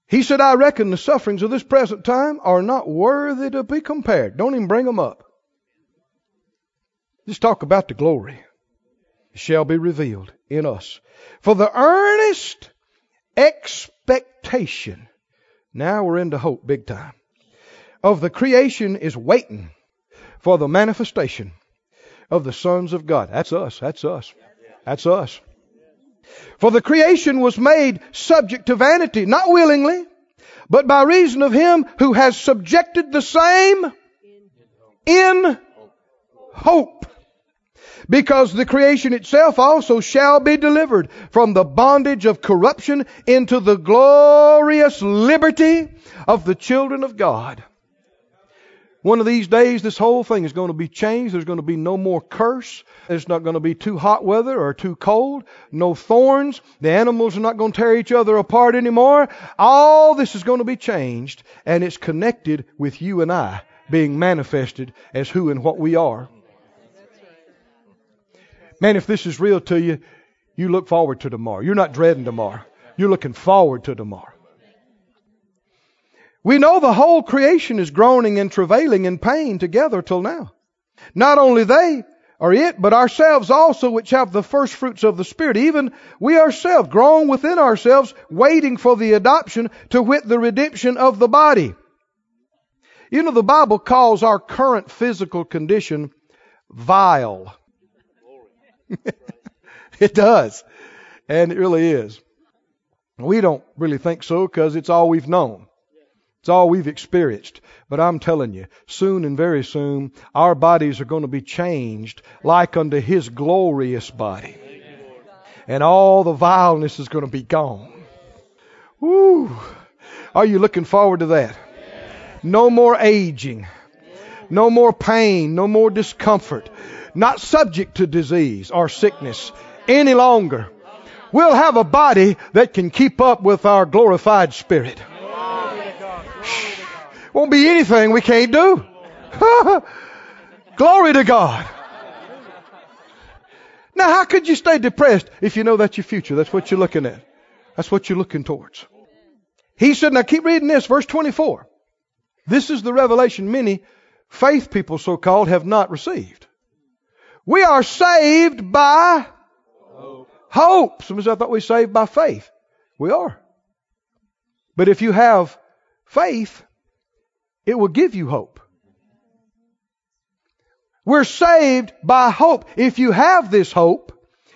A: He said, I reckon the sufferings of this present time are not worthy to be compared. Don't even bring them up. Just talk about the glory. It shall be revealed in us. For the earnest expectation. Now we're into hope big time. Of the creation is waiting for the manifestation of the sons of God. That's us. That's us. That's us. For the creation was made subject to vanity, not willingly, but by reason of him who has subjected the same in hope. Because the creation itself also shall be delivered from the bondage of corruption into the glorious liberty of the children of God. One of these days, this whole thing is going to be changed. There's going to be no more curse. There's not going to be too hot weather or too cold. No thorns. The animals are not going to tear each other apart anymore. All this is going to be changed, and it's connected with you and I being manifested as who and what we are. Man, if this is real to you, you look forward to tomorrow. You're not dreading tomorrow. You're looking forward to tomorrow. We know the whole creation is groaning and travailing in pain together till now. Not only they or it, but ourselves also, which have the first fruits of the Spirit, even we ourselves, groan within ourselves, waiting for the adoption to wit the redemption of the body. You know, the Bible calls our current physical condition vile. it does. And it really is. We don't really think so because it's all we've known. It's all we've experienced. But I'm telling you, soon and very soon, our bodies are going to be changed like unto His glorious body. And all the vileness is going to be gone. Woo! Are you looking forward to that? No more aging. No more pain. No more discomfort. Not subject to disease or sickness any longer. We'll have a body that can keep up with our glorified spirit. Won't be anything we can't do. Glory to God. Now, how could you stay depressed if you know that's your future? That's what you're looking at. That's what you're looking towards. He said, now keep reading this, verse 24. This is the revelation many faith people, so called, have not received. We are saved by hope. hope. Somebody I thought we were saved by faith. We are. But if you have faith, it will give you hope. We're saved by hope. If you have this hope,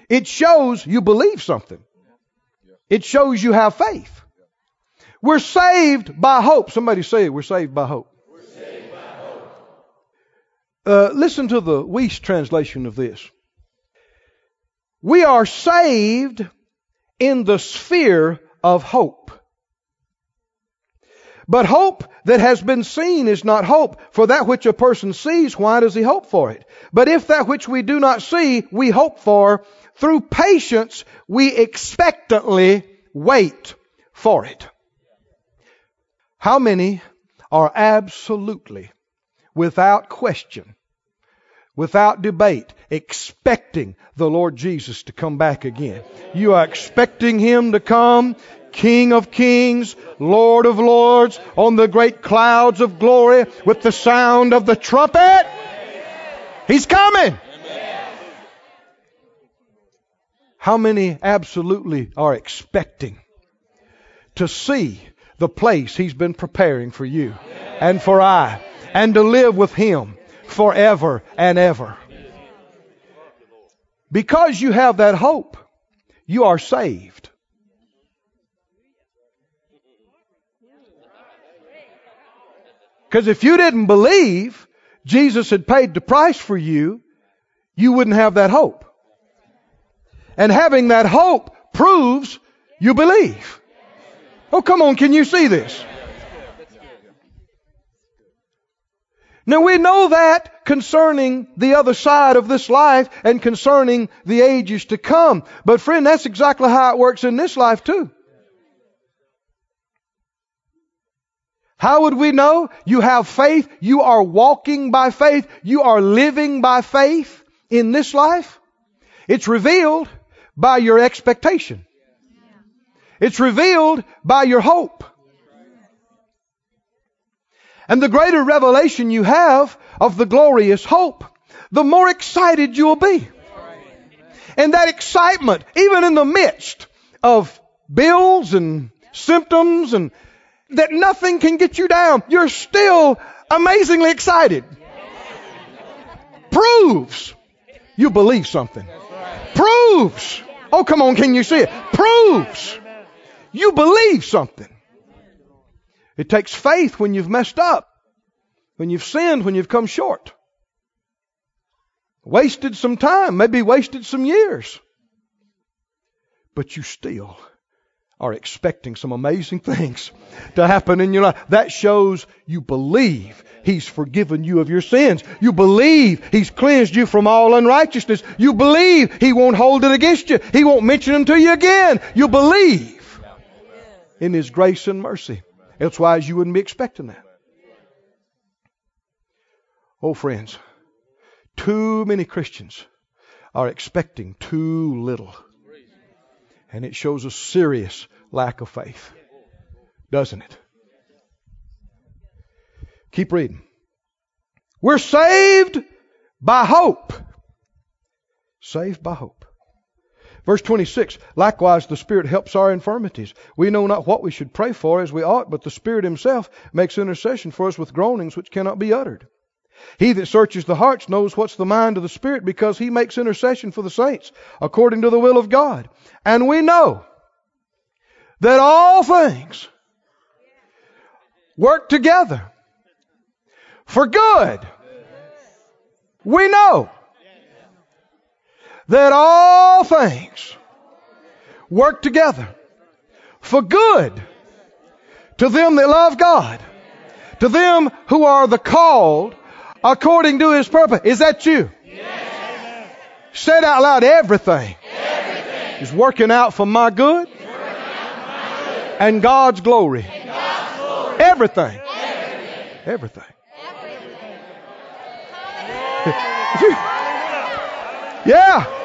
A: it shows you believe something. It shows you have faith. We're saved by hope. Somebody say it. We're saved by hope. We're saved by hope. Uh, listen to the Wuest translation of this. We are saved in the sphere of hope. But hope that has been seen is not hope, for that which a person sees, why does he hope for it? But if that which we do not see, we hope for, through patience we expectantly wait for it. How many are absolutely, without question, without debate, expecting the Lord Jesus to come back again? You are expecting Him to come, King of kings, Lord of lords, on the great clouds of glory with the sound of the trumpet. He's coming. How many absolutely are expecting to see the place He's been preparing for you and for I, and to live with Him forever and ever. Because you have that hope, you are saved. Because if you didn't believe Jesus had paid the price for you, you wouldn't have that hope. And having that hope proves you believe. Oh, come on, can you see this? Now we know that concerning the other side of this life and concerning the ages to come. But friend, that's exactly how it works in this life too. How would we know? You have faith. You are walking by faith. You are living by faith in this life. It's revealed by your expectation. It's revealed by your hope. And the greater revelation you have of the glorious hope, the more excited you will be. And that excitement, even in the midst of bills and symptoms and that nothing can get you down, you're still amazingly excited. Proves you believe something. Proves. Oh, come on, can you see it? Proves you believe something. It takes faith when you've messed up, when you've sinned, when you've come short. Wasted some time, maybe wasted some years. But you still are expecting some amazing things to happen in your life. That shows you believe He's forgiven you of your sins. You believe He's cleansed you from all unrighteousness. You believe He won't hold it against you. He won't mention them to you again. You believe in His grace and mercy. Elsewise, you wouldn't be expecting that. Oh, friends, too many Christians are expecting too little. And it shows a serious lack of faith, doesn't it? Keep reading. We're saved by hope. Saved by hope. Verse 26, likewise the Spirit helps our infirmities. We know not what we should pray for as we ought, but the Spirit Himself makes intercession for us with groanings which cannot be uttered. He that searches the hearts knows what's the mind of the Spirit because He makes intercession for the saints according to the will of God. And we know that all things work together for good. We know that all things work together for good to them that love God, to them who are the called according to his purpose. Is that you? Yes. Say it out loud. Everything, Everything. is working out for my good, my good. And, God's glory. and God's glory. Everything. Everything. Everything. Everything. yeah.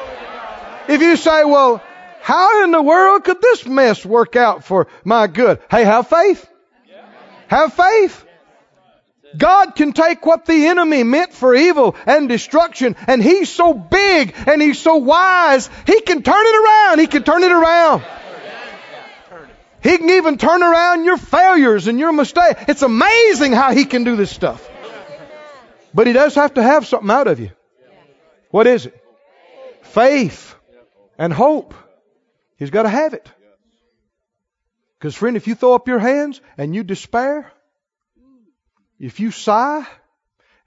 A: If you say, well, how in the world could this mess work out for my good? Hey, have faith. Have faith. God can take what the enemy meant for evil and destruction, and He's so big and He's so wise, He can turn it around. He can turn it around. He can even turn around your failures and your mistakes. It's amazing how He can do this stuff. But He does have to have something out of you. What is it? Faith and hope. He's got to have it. Because, friend, if you throw up your hands and you despair, if you sigh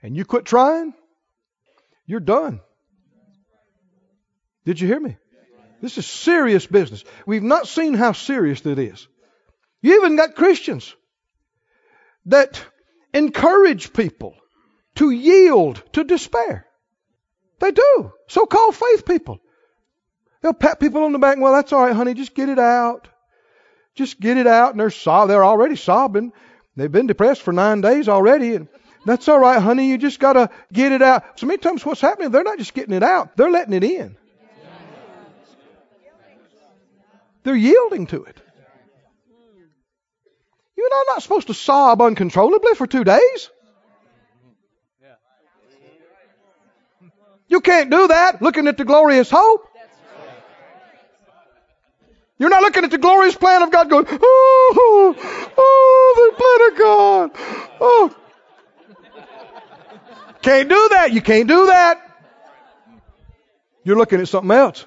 A: and you quit trying, you're done. Did you hear me? This is serious business. We've not seen how serious it is. You even got Christians that encourage people to yield to despair. They do. So called faith people. They'll pat people on the back, well, that's all right, honey, just get it out. Just get it out. And they're sob- they're already sobbing. They've been depressed for nine days already. And that's all right, honey, you just gotta get it out. So many times what's happening, they're not just getting it out, they're letting it in. They're yielding to it. You're not supposed to sob uncontrollably for two days. You can't do that looking at the glorious hope. You're not looking at the glorious plan of God going, oh, oh, the plan of God. Oh. Can't do that. You can't do that. You're looking at something else.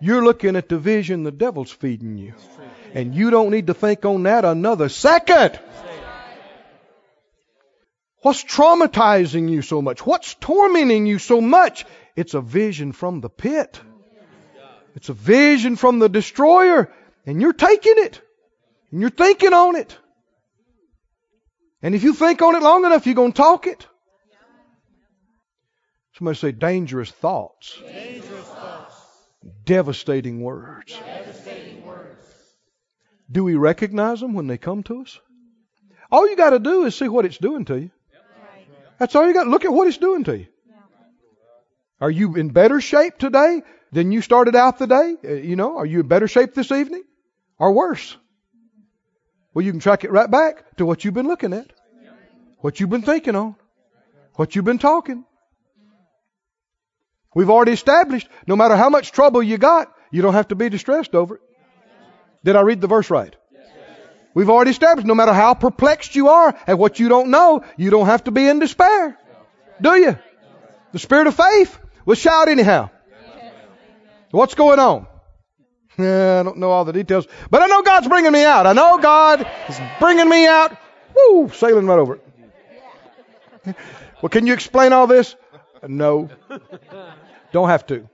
A: You're looking at the vision the devil's feeding you. And you don't need to think on that another second. What's traumatizing you so much? What's tormenting you so much? It's a vision from the pit. It's a vision from the destroyer. And you're taking it. And you're thinking on it. And if you think on it long enough, you're going to talk it. Somebody say dangerous thoughts. Dangerous thoughts. Devastating words. Devastating words. Do we recognize them when they come to us? All you got to do is see what it's doing to you. That's all you got. Look at what it's doing to you. Are you in better shape today than you started out the day? Uh, you know, are you in better shape this evening or worse? Well, you can track it right back to what you've been looking at, what you've been thinking on, what you've been talking. We've already established no matter how much trouble you got, you don't have to be distressed over it. Did I read the verse right? We've already established no matter how perplexed you are at what you don't know, you don't have to be in despair. Do you? The spirit of faith will shout anyhow. What's going on? Eh, I don't know all the details, but I know God's bringing me out. I know God is bringing me out. Woo, sailing right over. Well, can you explain all this? No. Don't have to.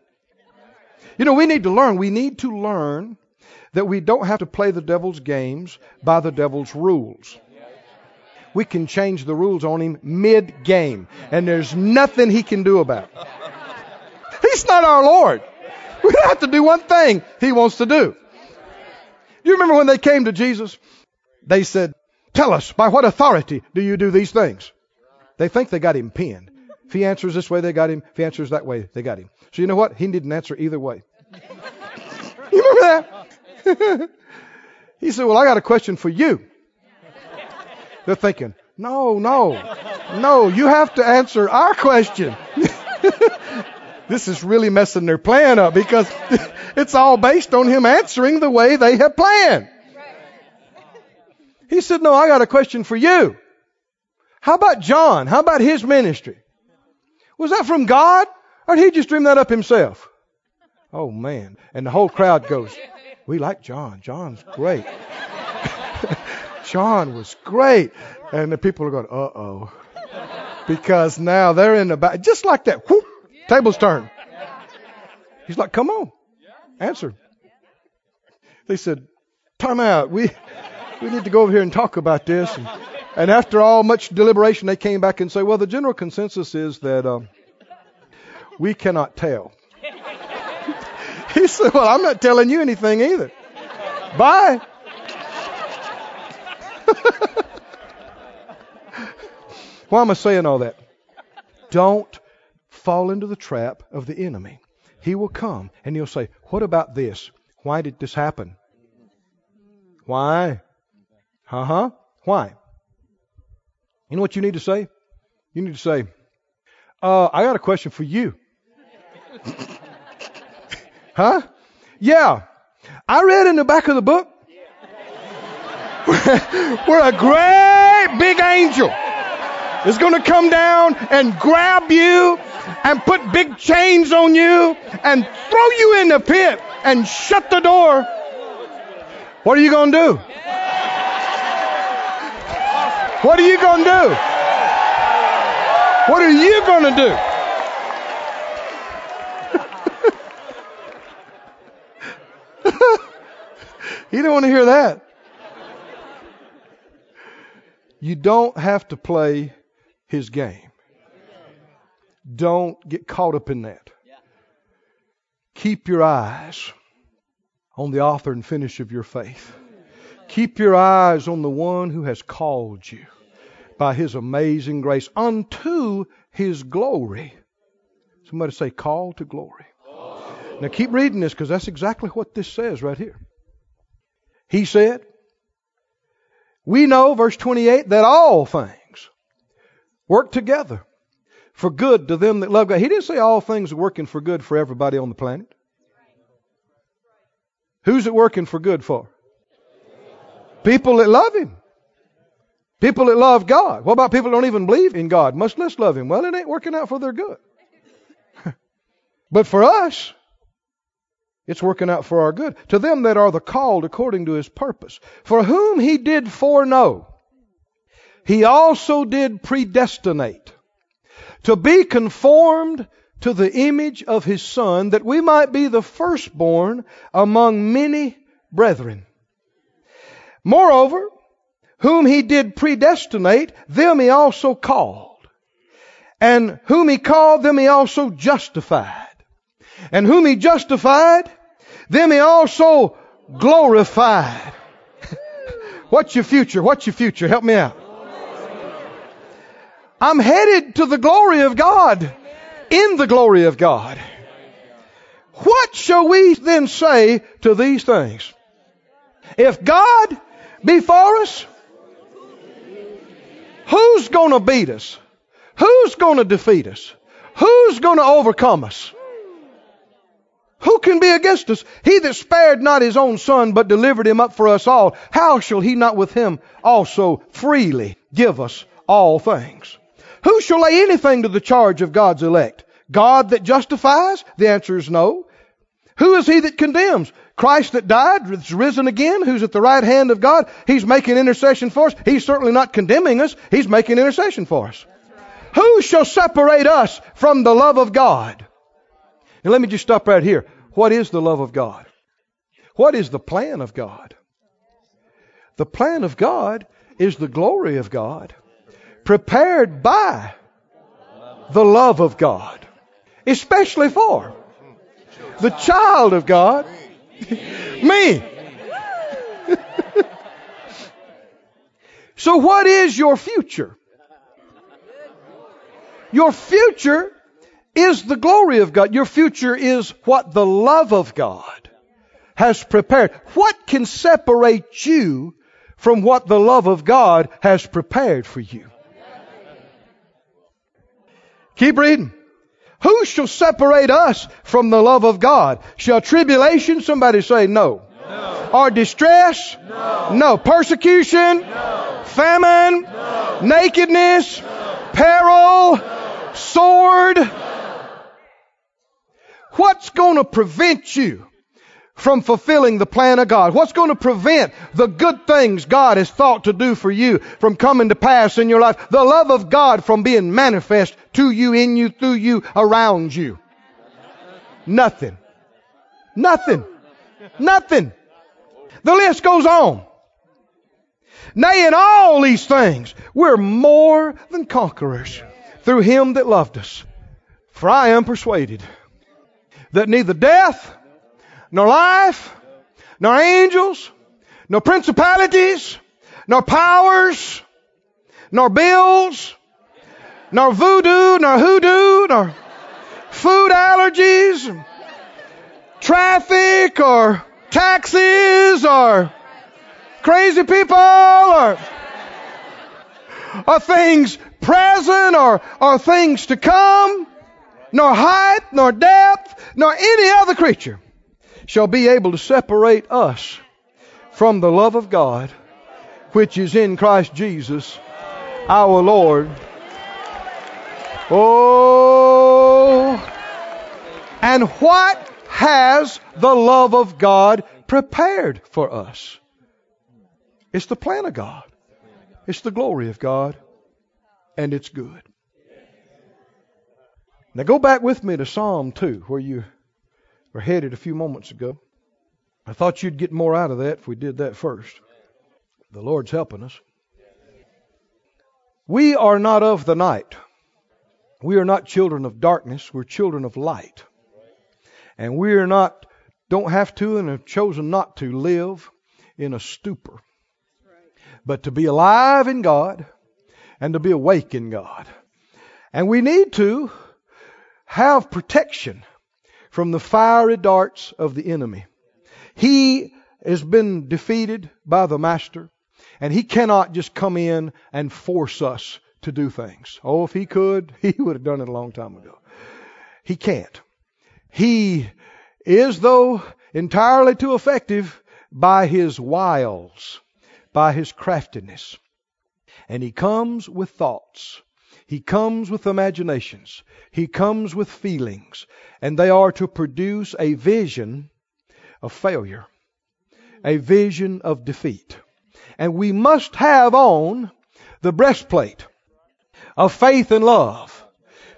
A: You know, we need to learn. We need to learn that we don't have to play the devil's games by the devil's rules. We can change the rules on him mid game, and there's nothing he can do about it. He's not our Lord. We have to do one thing he wants to do. You remember when they came to Jesus? They said, Tell us, by what authority do you do these things? They think they got him pinned. If he answers this way, they got him. If he answers that way, they got him. So you know what? He didn't answer either way. You remember that? he said, Well, I got a question for you. They're thinking, No, no, no, you have to answer our question. this is really messing their plan up because it's all based on him answering the way they have planned. He said, No, I got a question for you. How about John? How about his ministry? Was that from God? Or did he just dream that up himself? Oh man. And the whole crowd goes, we like John. John's great. John was great. And the people are going, uh oh. Because now they're in the back. Just like that. Whoop, tables turn. He's like, come on. Answer. They said, time out. We, we need to go over here and talk about this. And, and after all much deliberation, they came back and say, well, the general consensus is that um, we cannot tell. He said, Well, I'm not telling you anything either. Bye. Why am I saying all that? Don't fall into the trap of the enemy. He will come and he'll say, What about this? Why did this happen? Why? Uh huh. Why? You know what you need to say? You need to say, uh, I got a question for you. huh? Yeah. I read in the back of the book where a great big angel is going to come down and grab you and put big chains on you and throw you in the pit and shut the door. What are you going to do? What are you going to do? What are you going to do? you don't want to hear that. You don't have to play his game. Don't get caught up in that. Keep your eyes on the author and finish of your faith. Keep your eyes on the one who has called you by his amazing grace unto his glory. Somebody say, call to glory. Now keep reading this because that's exactly what this says right here. He said, We know, verse 28, that all things work together for good to them that love God. He didn't say all things are working for good for everybody on the planet. Who's it working for good for? People that love Him. People that love God. What about people that don't even believe in God? Much less love Him. Well, it ain't working out for their good. but for us, it's working out for our good. To them that are the called according to His purpose. For whom He did foreknow, He also did predestinate to be conformed to the image of his Son, that we might be the firstborn among many brethren. Moreover, whom he did predestinate, them he also called. And whom he called, them he also justified. And whom he justified, them he also glorified. What's your future? What's your future? Help me out. I'm headed to the glory of God. In the glory of God. What shall we then say to these things? If God be for us, who's going to beat us? Who's going to defeat us? Who's going to overcome us? Who can be against us? He that spared not his own son, but delivered him up for us all, how shall he not with him also freely give us all things? Who shall lay anything to the charge of God's elect? God that justifies? The answer is no. Who is he that condemns? Christ that died, is risen again, who's at the right hand of God. He's making intercession for us. He's certainly not condemning us. He's making intercession for us. Who shall separate us from the love of God? And let me just stop right here. What is the love of God? What is the plan of God? The plan of God is the glory of God prepared by the love of God, especially for the child of God, me. so, what is your future? Your future is the glory of God. Your future is what the love of God has prepared. What can separate you from what the love of God has prepared for you? Keep reading. Who shall separate us from the love of God? Shall tribulation, somebody say no. no. Or distress? No. no. Persecution? No. Famine? No. Nakedness? Peril? Sword? What's going to prevent you from fulfilling the plan of God? What's going to prevent the good things God has thought to do for you from coming to pass in your life? The love of God from being manifest to you, in you, through you, around you. Nothing. Nothing. Nothing. The list goes on. Nay, in all these things, we're more than conquerors through him that loved us. For I am persuaded that neither death, nor life, nor angels, nor principalities, nor powers, nor bills, nor voodoo, nor hoodoo, nor food allergies, traffic, or taxes, or crazy people, or or things present or, or things to come, nor height, nor depth, nor any other creature shall be able to separate us from the love of God which is in Christ Jesus our Lord. Oh, and what has the love of God prepared for us? It's the plan of God. It's the glory of God. And it's good. Now go back with me to Psalm 2, where you were headed a few moments ago. I thought you'd get more out of that if we did that first. The Lord's helping us. We are not of the night. We are not children of darkness. We're children of light. And we are not, don't have to and have chosen not to live in a stupor, but to be alive in God and to be awake in God. And we need to have protection from the fiery darts of the enemy. He has been defeated by the Master. And he cannot just come in and force us to do things. Oh, if he could, he would have done it a long time ago. He can't. He is, though, entirely too effective by his wiles, by his craftiness. And he comes with thoughts. He comes with imaginations. He comes with feelings. And they are to produce a vision of failure, a vision of defeat. And we must have on the breastplate of faith and love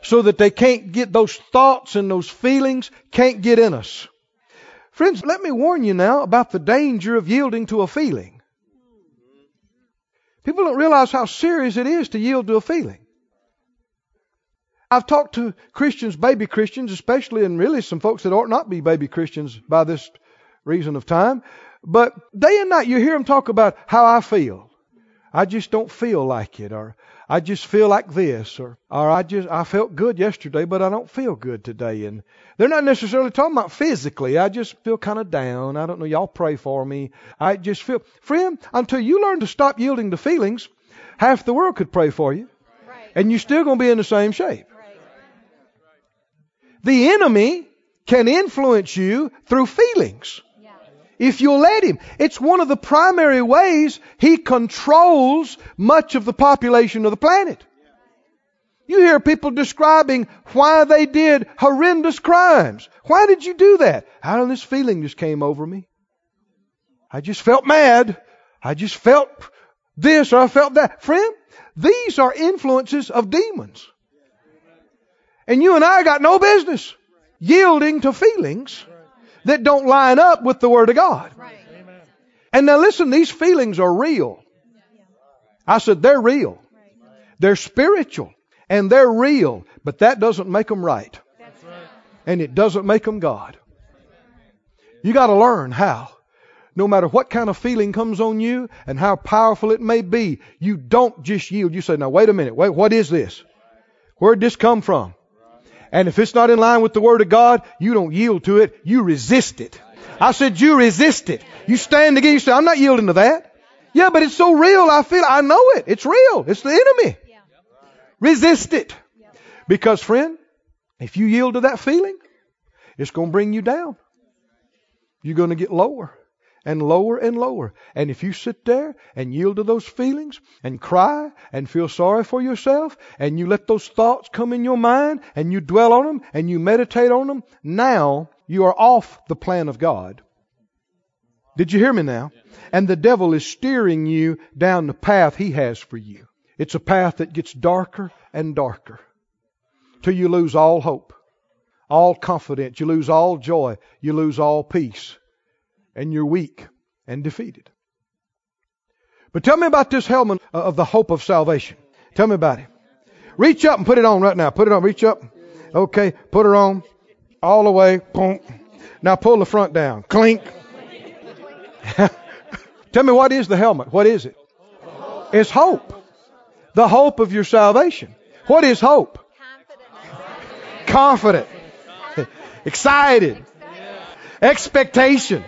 A: so that they can't get those thoughts and those feelings can't get in us. Friends, let me warn you now about the danger of yielding to a feeling. People don't realize how serious it is to yield to a feeling. I've talked to Christians, baby Christians, especially, and really some folks that ought not be baby Christians by this reason of time, but day and night you hear them talk about how I feel. I just don't feel like it, or I just feel like this, or or I just I felt good yesterday, but I don't feel good today. And they're not necessarily talking about physically. I just feel kind of down. I don't know. Y'all pray for me. I just feel, friend, until you learn to stop yielding to feelings, half the world could pray for you, right. and you're still going to be in the same shape. The enemy can influence you through feelings if you'll let him. It's one of the primary ways he controls much of the population of the planet. You hear people describing why they did horrendous crimes. Why did you do that? How this feeling just came over me. I just felt mad. I just felt this or I felt that. Friend, these are influences of demons. And you and I got no business yielding to feelings that don't line up with the Word of God. And now listen, these feelings are real. I said they're real. They're spiritual and they're real, but that doesn't make them right. And it doesn't make them God. You got to learn how. No matter what kind of feeling comes on you and how powerful it may be, you don't just yield. You say, now wait a minute, wait, what is this? Where'd this come from? And if it's not in line with the Word of God, you don't yield to it. You resist it. I said, you resist it. You stand against it. I'm not yielding to that. Yeah, but it's so real. I feel, I know it. It's real. It's the enemy. Resist it. Because friend, if you yield to that feeling, it's going to bring you down. You're going to get lower and lower and lower. And if you sit there and yield to those feelings and cry and feel sorry for yourself and you let those thoughts come in your mind and you dwell on them and you meditate on them, now you are off the plan of God. Did you hear me now? And the devil is steering you down the path he has for you. It's a path that gets darker and darker till you lose all hope, all confidence, you lose all joy, you lose all peace and you're weak and defeated. But tell me about this helmet of the hope of salvation. Tell me about it. Reach up and put it on right now. Put it on. Reach up. Okay. Put her on. All the way. Now pull the front down. Clink. Tell me what is the helmet? What is it? It's hope. The hope of your salvation. What is hope? Confident. Excited. Expectation.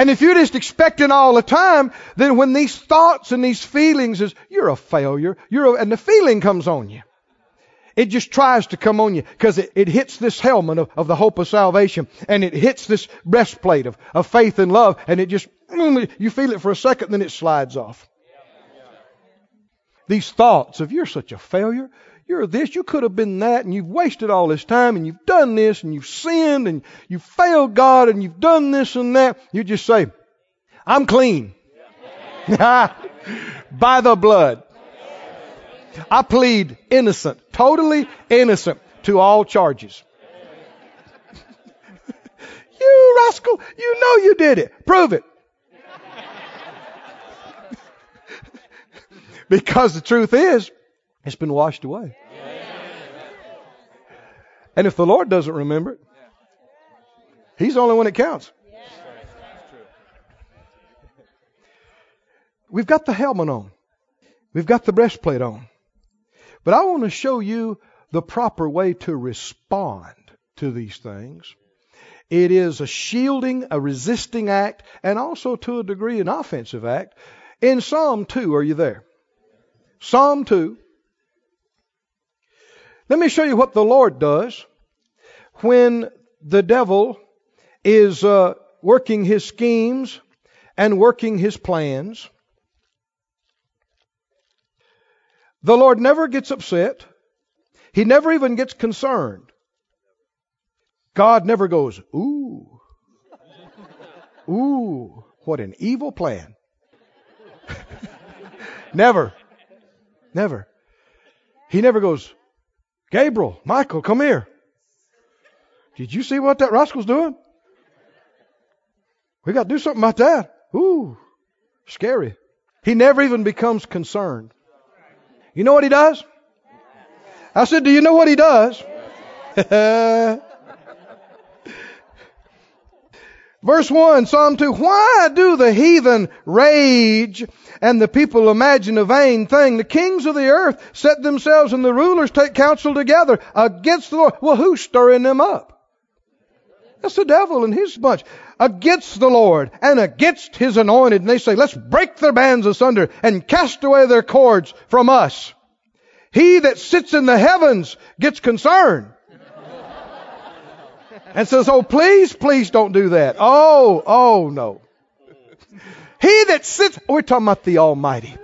A: And if you're just expecting all the time, then when these thoughts and these feelings is, you're a failure, you're a, and the feeling comes on you. It just tries to come on you because it, it hits this helmet of, of the hope of salvation and it hits this breastplate of, of faith and love and it just, you feel it for a second, then it slides off. These thoughts of you're such a failure, you're this, you could have been that, and you've wasted all this time, and you've done this, and you've sinned, and you've failed God, and you've done this and that. You just say, I'm clean. By the blood. I plead innocent, totally innocent to all charges. you rascal, you know you did it. Prove it. because the truth is, it's been washed away. And if the Lord doesn't remember it, He's the only one that counts. We've got the helmet on. We've got the breastplate on. But I want to show you the proper way to respond to these things. It is a shielding, a resisting act, and also to a degree an offensive act. In Psalm 2, are you there? Psalm 2. Let me show you what the Lord does when the devil is uh, working his schemes and working his plans. The Lord never gets upset. He never even gets concerned. God never goes, ooh, ooh, what an evil plan. never. Never. He never goes, Gabriel, Michael, come here. Did you see what that rascal's doing? We got to do something about that. Ooh, scary. He never even becomes concerned. You know what he does? I said, Do you know what he does? Verse 1, Psalm 2, Why do the heathen rage and the people imagine a vain thing? The kings of the earth set themselves and the rulers take counsel together against the Lord. Well, who's stirring them up? That's the devil and his bunch. Against the Lord and against his anointed. And they say, let's break their bands asunder and cast away their cords from us. He that sits in the heavens gets concerned and says, Oh, please, please don't do that. Oh, oh, no. He that sits, we're talking about the Almighty.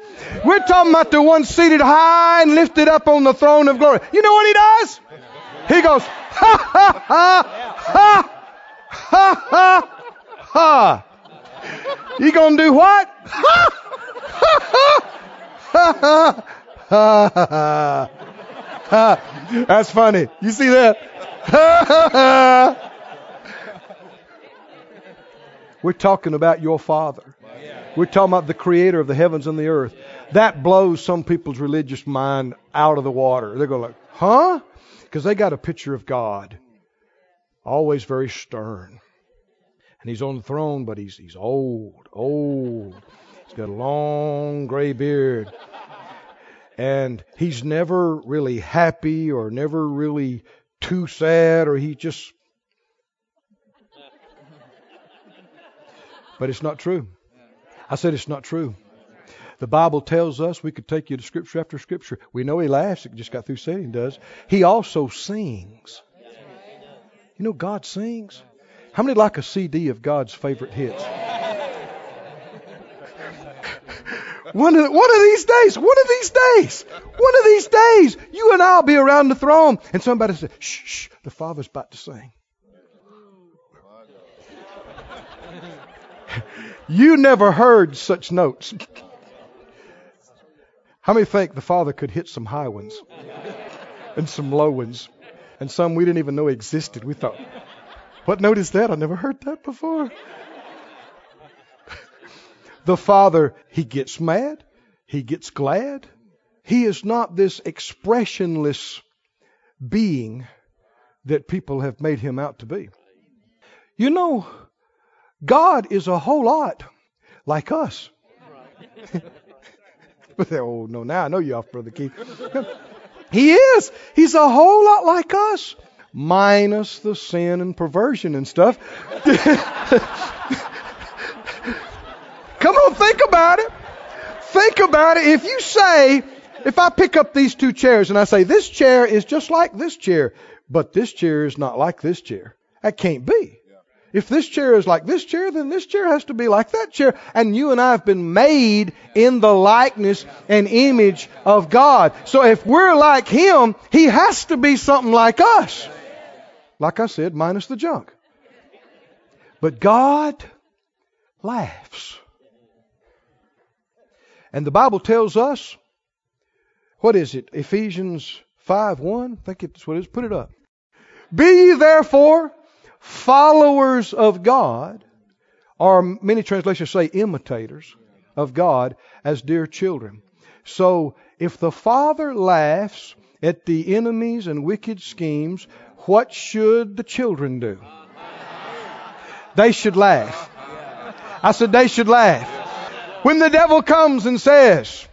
A: We're talking about the one seated high and lifted up on the throne of glory. You know what he does? He goes, ha, ha, ha, ha, ha, ha, ha. You gonna do what? Ha, ha, ha, ha, ha, ha, ha. That's funny. You see that? We're talking about your Father. We're talking about the Creator of the heavens and the earth. That blows some people's religious mind out of the water. They're going like, huh? Because they got a picture of God, always very stern. And he's on the throne, but he's he's old, old. He's got a long gray beard. And he's never really happy or never really too sad or he just. But it's not true. I said it's not true. The Bible tells us we could take you to scripture after scripture. We know he laughs, it just got through saying he does. He also sings. You know God sings? How many like a CD of God's favorite hits? One of, one of these days, one of these days, one of these days, you and I'll be around the throne, and somebody says, "Shh, shh, the Father's about to sing." you never heard such notes. How many think the Father could hit some high ones and some low ones, and some we didn't even know existed? We thought, "What note is that? I never heard that before." The Father, He gets mad. He gets glad. He is not this expressionless being that people have made Him out to be. You know, God is a whole lot like us. but oh, no, now I know you off, Brother Keith. he is. He's a whole lot like us, minus the sin and perversion and stuff. Come on, think about it. Think about it. If you say, if I pick up these two chairs and I say, this chair is just like this chair, but this chair is not like this chair, that can't be. If this chair is like this chair, then this chair has to be like that chair. And you and I have been made in the likeness and image of God. So if we're like Him, He has to be something like us. Like I said, minus the junk. But God laughs. And the Bible tells us, what is it? Ephesians 5 1? I think it's what it is. Put it up. Be ye therefore followers of God, or many translations say imitators of God, as dear children. So if the Father laughs at the enemies and wicked schemes, what should the children do? They should laugh. I said they should laugh. When the devil comes and says,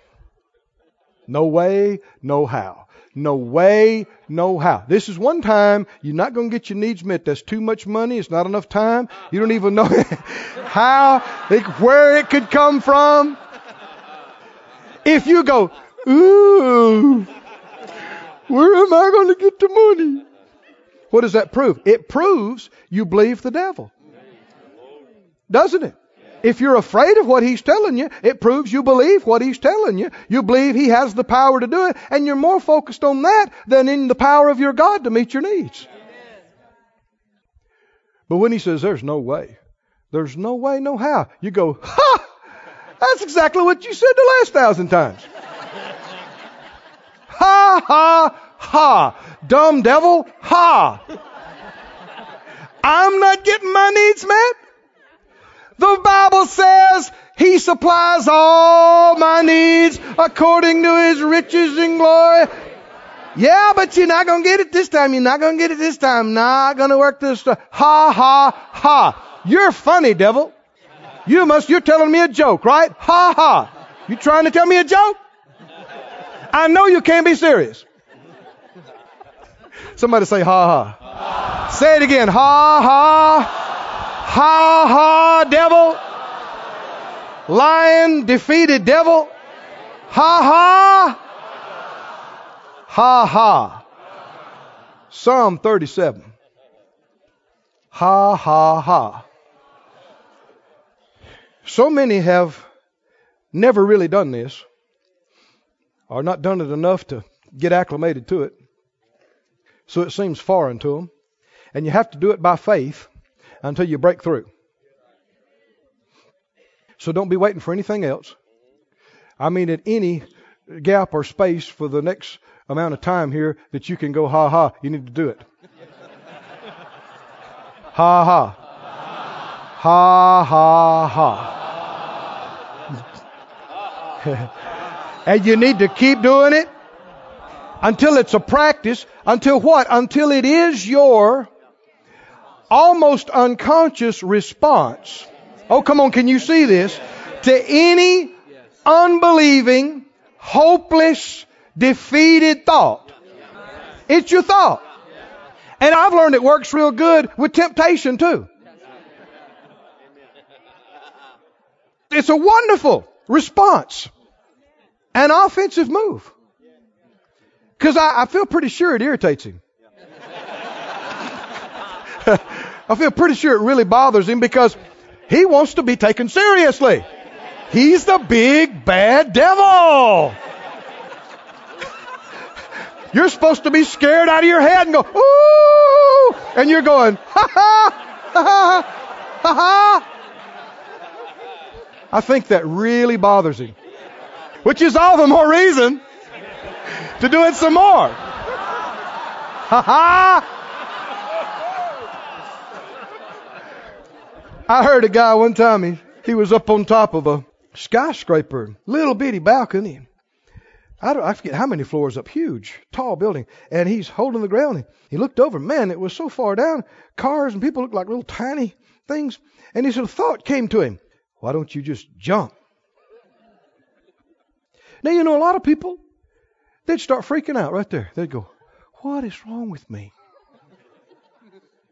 A: no way, no how. No way, no how. This is one time you're not going to get your needs met. That's too much money. It's not enough time. You don't even know how, where it could come from. If you go, ooh, where am I going to get the money? What does that prove? It proves you believe the devil. Doesn't it? If you're afraid of what he's telling you, it proves you believe what he's telling you. You believe he has the power to do it, and you're more focused on that than in the power of your God to meet your needs. But when he says there's no way, there's no way, no how, you go, ha! That's exactly what you said the last thousand times. ha, ha, ha. Dumb devil, ha. I'm not getting my needs met. The Bible says He supplies all my needs according to His riches and glory. Yeah, but you're not gonna get it this time. You're not gonna get it this time. Not gonna work this time. Ha ha ha. You're funny, devil. You must, you're telling me a joke, right? Ha ha. You trying to tell me a joke? I know you can't be serious. Somebody say ha ha. ha. Say it again. Ha ha. Ha ha, devil. Lion defeated devil. Ha ha. Ha ha. Psalm 37. Ha ha ha. So many have never really done this, or not done it enough to get acclimated to it. So it seems foreign to them. And you have to do it by faith until you break through. So don't be waiting for anything else. I mean, at any gap or space for the next amount of time here that you can go ha ha, you need to do it. ha ha. Ha ha ha. and you need to keep doing it until it's a practice. Until what? Until it is your almost unconscious response. Oh, come on, can you see this? To any unbelieving, hopeless, defeated thought. It's your thought. And I've learned it works real good with temptation too. It's a wonderful response. An offensive move. Because I, I feel pretty sure it irritates him. I feel pretty sure it really bothers him because he wants to be taken seriously. He's the big bad devil. You're supposed to be scared out of your head and go, ooh, and you're going, ha ha, ha ha, ha ha. I think that really bothers him. Which is all the more reason to do it some more. Ha ha. I heard a guy one time, he, he was up on top of a skyscraper, little bitty balcony. I, I forget how many floors up, huge, tall building. And he's holding the ground. He looked over, man, it was so far down. Cars and people looked like little tiny things. And his a thought came to him, why don't you just jump? Now, you know, a lot of people, they'd start freaking out right there. They'd go, what is wrong with me?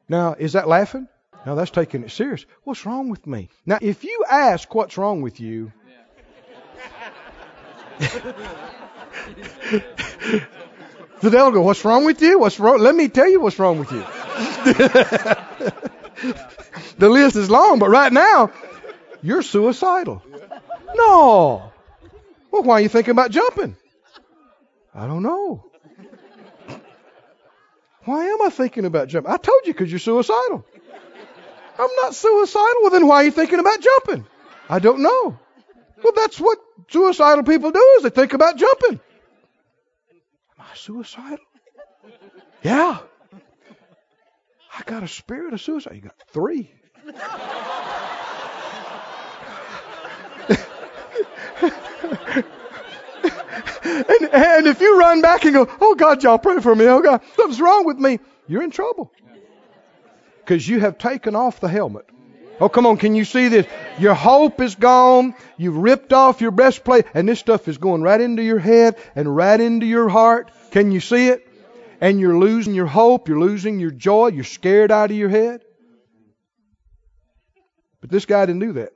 A: Now, is that laughing? Now that's taking it serious. What's wrong with me? Now, if you ask what's wrong with you, the devil go, "What's wrong with you? What's wrong? Let me tell you what's wrong with you." the list is long, but right now, you're suicidal. No. Well, why are you thinking about jumping? I don't know. Why am I thinking about jumping? I told you because you're suicidal. I'm not suicidal. Well, then why are you thinking about jumping? I don't know. Well, that's what suicidal people do is they think about jumping. Am I suicidal? Yeah. I got a spirit of suicide. You got three. and, and if you run back and go, oh God, y'all pray for me. Oh God, something's wrong with me. You're in trouble. Because you have taken off the helmet. Oh, come on, can you see this? Your hope is gone. You've ripped off your breastplate, and this stuff is going right into your head and right into your heart. Can you see it? And you're losing your hope, you're losing your joy, you're scared out of your head. But this guy didn't do that.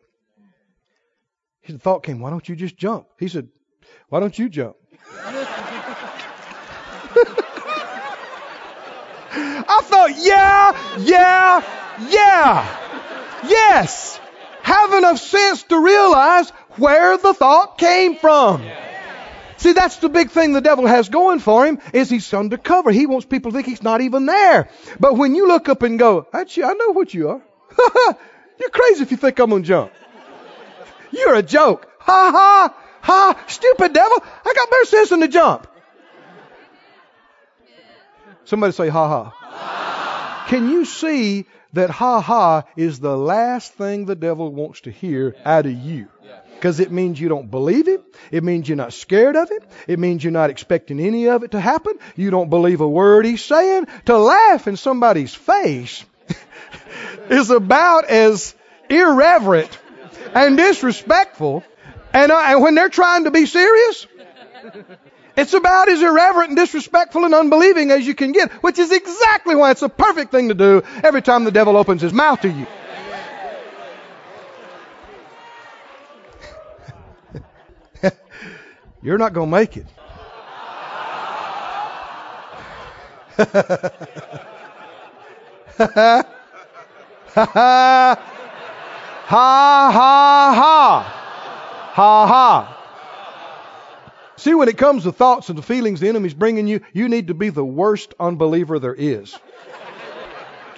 A: His thought came, why don't you just jump? He said, why don't you jump? I thought, yeah, yeah, yeah. Yes. Have enough sense to realize where the thought came from. See, that's the big thing the devil has going for him is he's undercover. He wants people to think he's not even there. But when you look up and go, you, I know what you are. You're crazy if you think I'm gonna jump. You're a joke. Ha ha ha, stupid devil. I got better sense than to jump. Somebody say ha ha. Can you see that ha ha is the last thing the devil wants to hear out of you. Because it means you don't believe it. It means you're not scared of it. It means you're not expecting any of it to happen. You don't believe a word he's saying. To laugh in somebody's face is about as irreverent and disrespectful. And, uh, and when they're trying to be serious, it's about as irreverent and disrespectful and unbelieving as you can get, which is exactly why it's a perfect thing to do every time the devil opens his mouth to you. You're not going to make it. ha ha ha ha ha See, when it comes to thoughts and the feelings the enemy's bringing you, you need to be the worst unbeliever there is.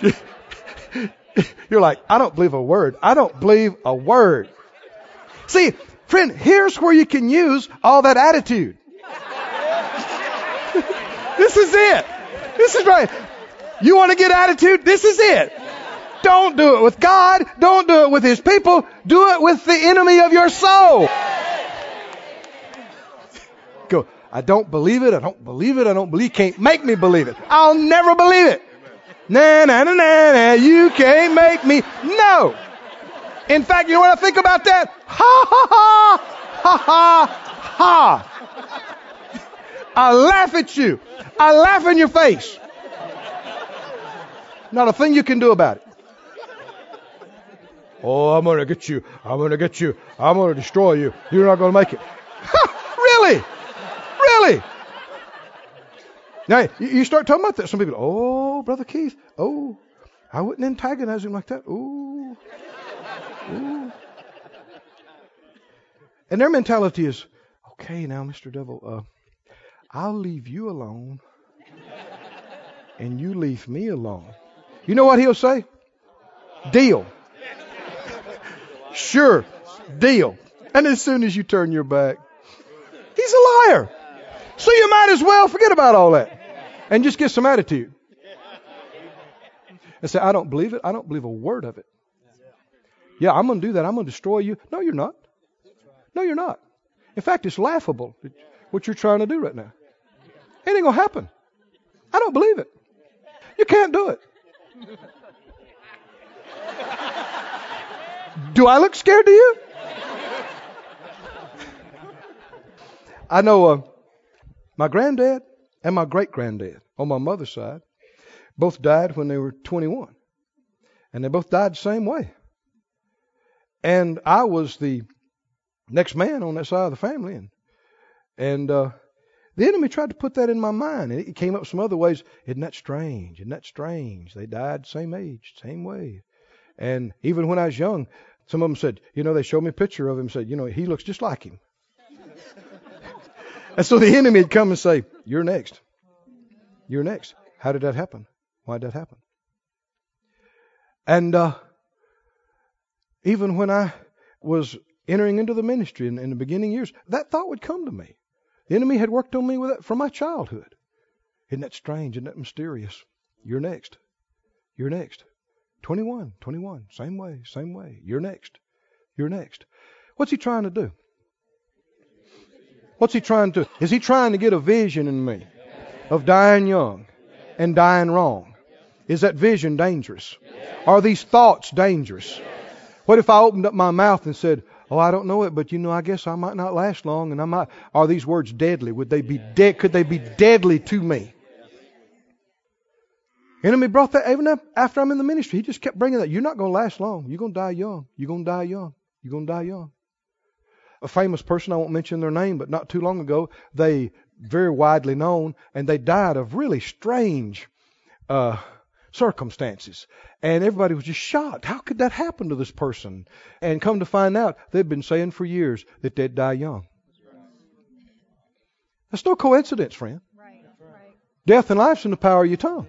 A: You're like, I don't believe a word. I don't believe a word. See, friend, here's where you can use all that attitude. this is it. This is right. You want to get attitude? This is it. Don't do it with God. Don't do it with His people. Do it with the enemy of your soul. I don't believe it. I don't believe it. I don't believe. You can't make me believe it. I'll never believe it. Nah, nah, nah, nah, nah. You can't make me. No. In fact, you know what I think about that? Ha ha ha ha ha ha. I laugh at you. I laugh in your face. Not a thing you can do about it. Oh, I'm to get you. I'm to get you. I'm to destroy you. You're not to make it. really? Really? Now, you start talking about that. Some people, oh, Brother Keith, oh, I wouldn't antagonize him like that. Ooh. Ooh. And their mentality is, okay, now, Mr. Devil, uh, I'll leave you alone, and you leave me alone. You know what he'll say? Deal. sure, deal. And as soon as you turn your back, he's a liar. So you might as well forget about all that and just get some attitude. And say, I don't believe it. I don't believe a word of it. Yeah, I'm going to do that. I'm going to destroy you. No, you're not. No, you're not. In fact, it's laughable what you're trying to do right now. It ain't going to happen. I don't believe it. You can't do it. Do I look scared to you? I know uh, my granddad and my great granddad on my mother's side both died when they were 21. And they both died the same way. And I was the next man on that side of the family. And, and uh, the enemy tried to put that in my mind. And it came up some other ways. Isn't that strange? Isn't that strange? They died same age, same way. And even when I was young, some of them said, you know, they showed me a picture of him, said, you know, he looks just like him. And so the enemy would come and say, You're next. You're next. How did that happen? Why did that happen? And uh, even when I was entering into the ministry in, in, the beginning years, that thought would come to me. The enemy had worked on me with it from my childhood. Isn't that strange? Isn't that mysterious? You're next. You're next. 21, 21, same way, same way. You're next. You're next. What's he trying to do? What's he trying to? Is he trying to get a vision in me of dying young and dying wrong? Is that vision dangerous? Are these thoughts dangerous? What if I opened up my mouth and said, "Oh, I don't know it, but you know, I guess I might not last long, and I might." Are these words deadly? Would they be dead? Could they be deadly to me? Enemy brought that even after I'm in the ministry. He just kept bringing that. You're not going to last long. You're going to die young. You're going to die young. You're going to die young. A famous person, I won't mention their name, but not too long ago, they very widely known, and they died of really strange uh, circumstances. And everybody was just shocked. How could that happen to this person? And come to find out, they'd been saying for years that they'd die young. That's no coincidence, friend. Right. Death and life's in the power of your tongue.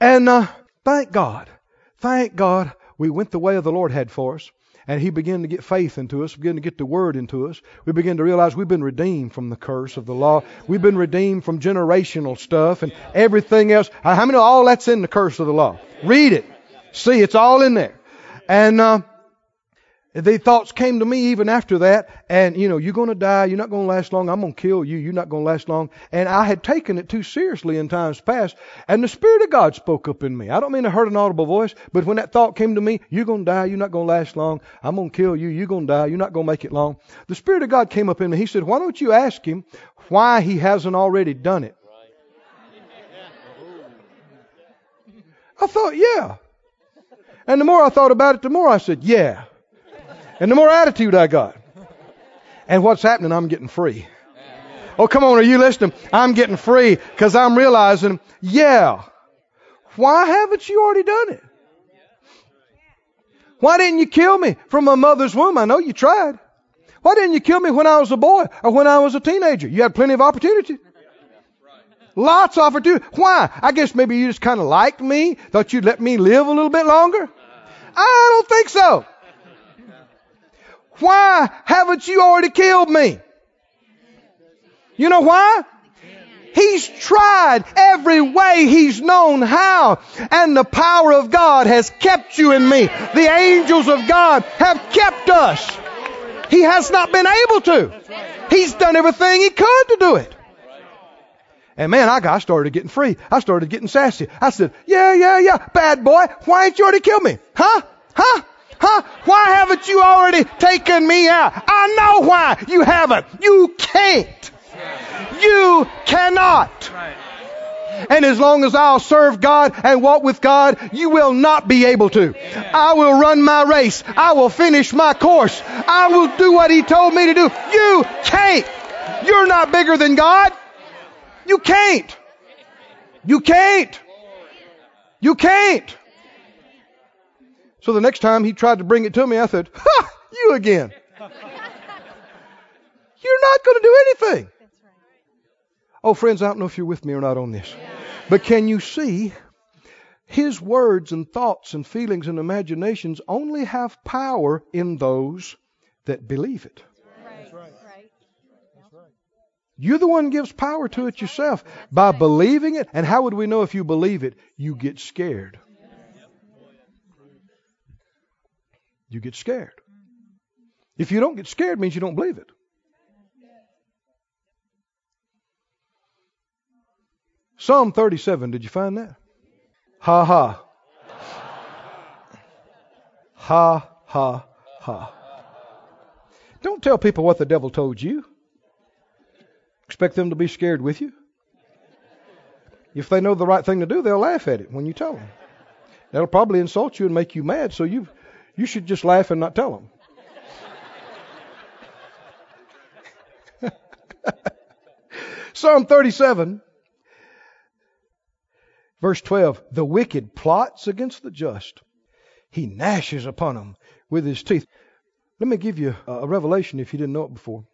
A: And uh, thank God, thank God we went the way of the Lord had for us. And He began to get faith into us, began to get the Word into us. We began to realize we've been redeemed from the curse of the law. We've been redeemed from generational stuff and everything else. How many all that's in the curse of the law? Read it. See, it's all in there. And uh, the thoughts came to me even after that, and you know, you're going to die, you're not going to last long, I'm going to kill you, you're not going to last long. And I had taken it too seriously in times past, and the Spirit of God spoke up in me. I don't mean to heard an audible voice, but when that thought came to me, you're going to die, you're not going to last long, I'm going to kill you, you're going to die, you're not going to make it long. The Spirit of God came up in me. He said, Why don't you ask Him why He hasn't already done it? I thought, yeah. And the more I thought about it, the more I said, yeah. And the more attitude I got. And what's happening? I'm getting free. Oh, come on, are you listening? I'm getting free because I'm realizing, yeah, why haven't you already done it? Why didn't you kill me from my mother's womb? I know you tried. Why didn't you kill me when I was a boy or when I was a teenager? You had plenty of opportunity. Lots of opportunity. Why? I guess maybe you just kind of liked me, thought you'd let me live a little bit longer. I don't think so. Why haven't you already killed me? You know why? He's tried every way he's known how. And the power of God has kept you and me. The angels of God have kept us. He has not been able to. He's done everything he could to do it. And man, I got started getting free. I started getting sassy. I said, yeah, yeah, yeah, bad boy, why ain't you already killed me? Huh? Huh? Huh? Why haven't you already taken me out? I know why you haven't. You can't. You cannot. And as long as I'll serve God and walk with God, you will not be able to. I will run my race. I will finish my course. I will do what He told me to do. You can't. You're not bigger than God. You can't. You can't. You can't. So the next time he tried to bring it to me, I said, Ha! You again. You're not going to do anything. Oh, friends, I don't know if you're with me or not on this. But can you see his words and thoughts and feelings and imaginations only have power in those that believe it? You're the one gives power to it yourself by believing it. And how would we know if you believe it? You get scared. You get scared. If you don't get scared, means you don't believe it. Psalm 37, did you find that? Ha ha. Ha ha ha. Don't tell people what the devil told you. Expect them to be scared with you. If they know the right thing to do, they'll laugh at it when you tell them. That'll probably insult you and make you mad, so you you should just laugh and not tell them. Psalm 37, verse 12. The wicked plots against the just. He gnashes upon them with his teeth. Let me give you a revelation if you didn't know it before.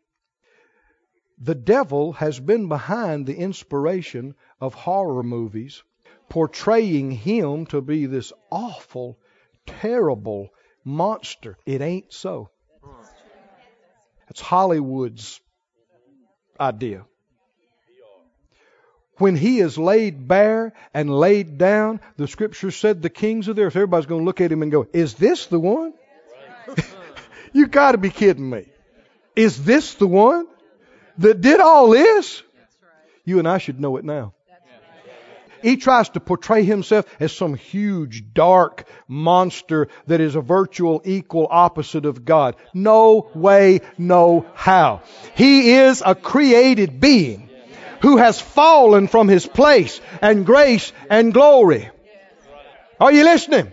A: The devil has been behind the inspiration of horror movies, portraying him to be this awful, terrible monster. It ain't so. It's Hollywood's idea. When he is laid bare and laid down, the scripture said the kings of the earth, everybody's going to look at him and go, Is this the one? you got to be kidding me. Is this the one that did all this? You and I should know it now. He tries to portray himself as some huge, dark monster that is a virtual equal opposite of God. No way, no how. He is a created being who has fallen from his place and grace and glory. Are you listening?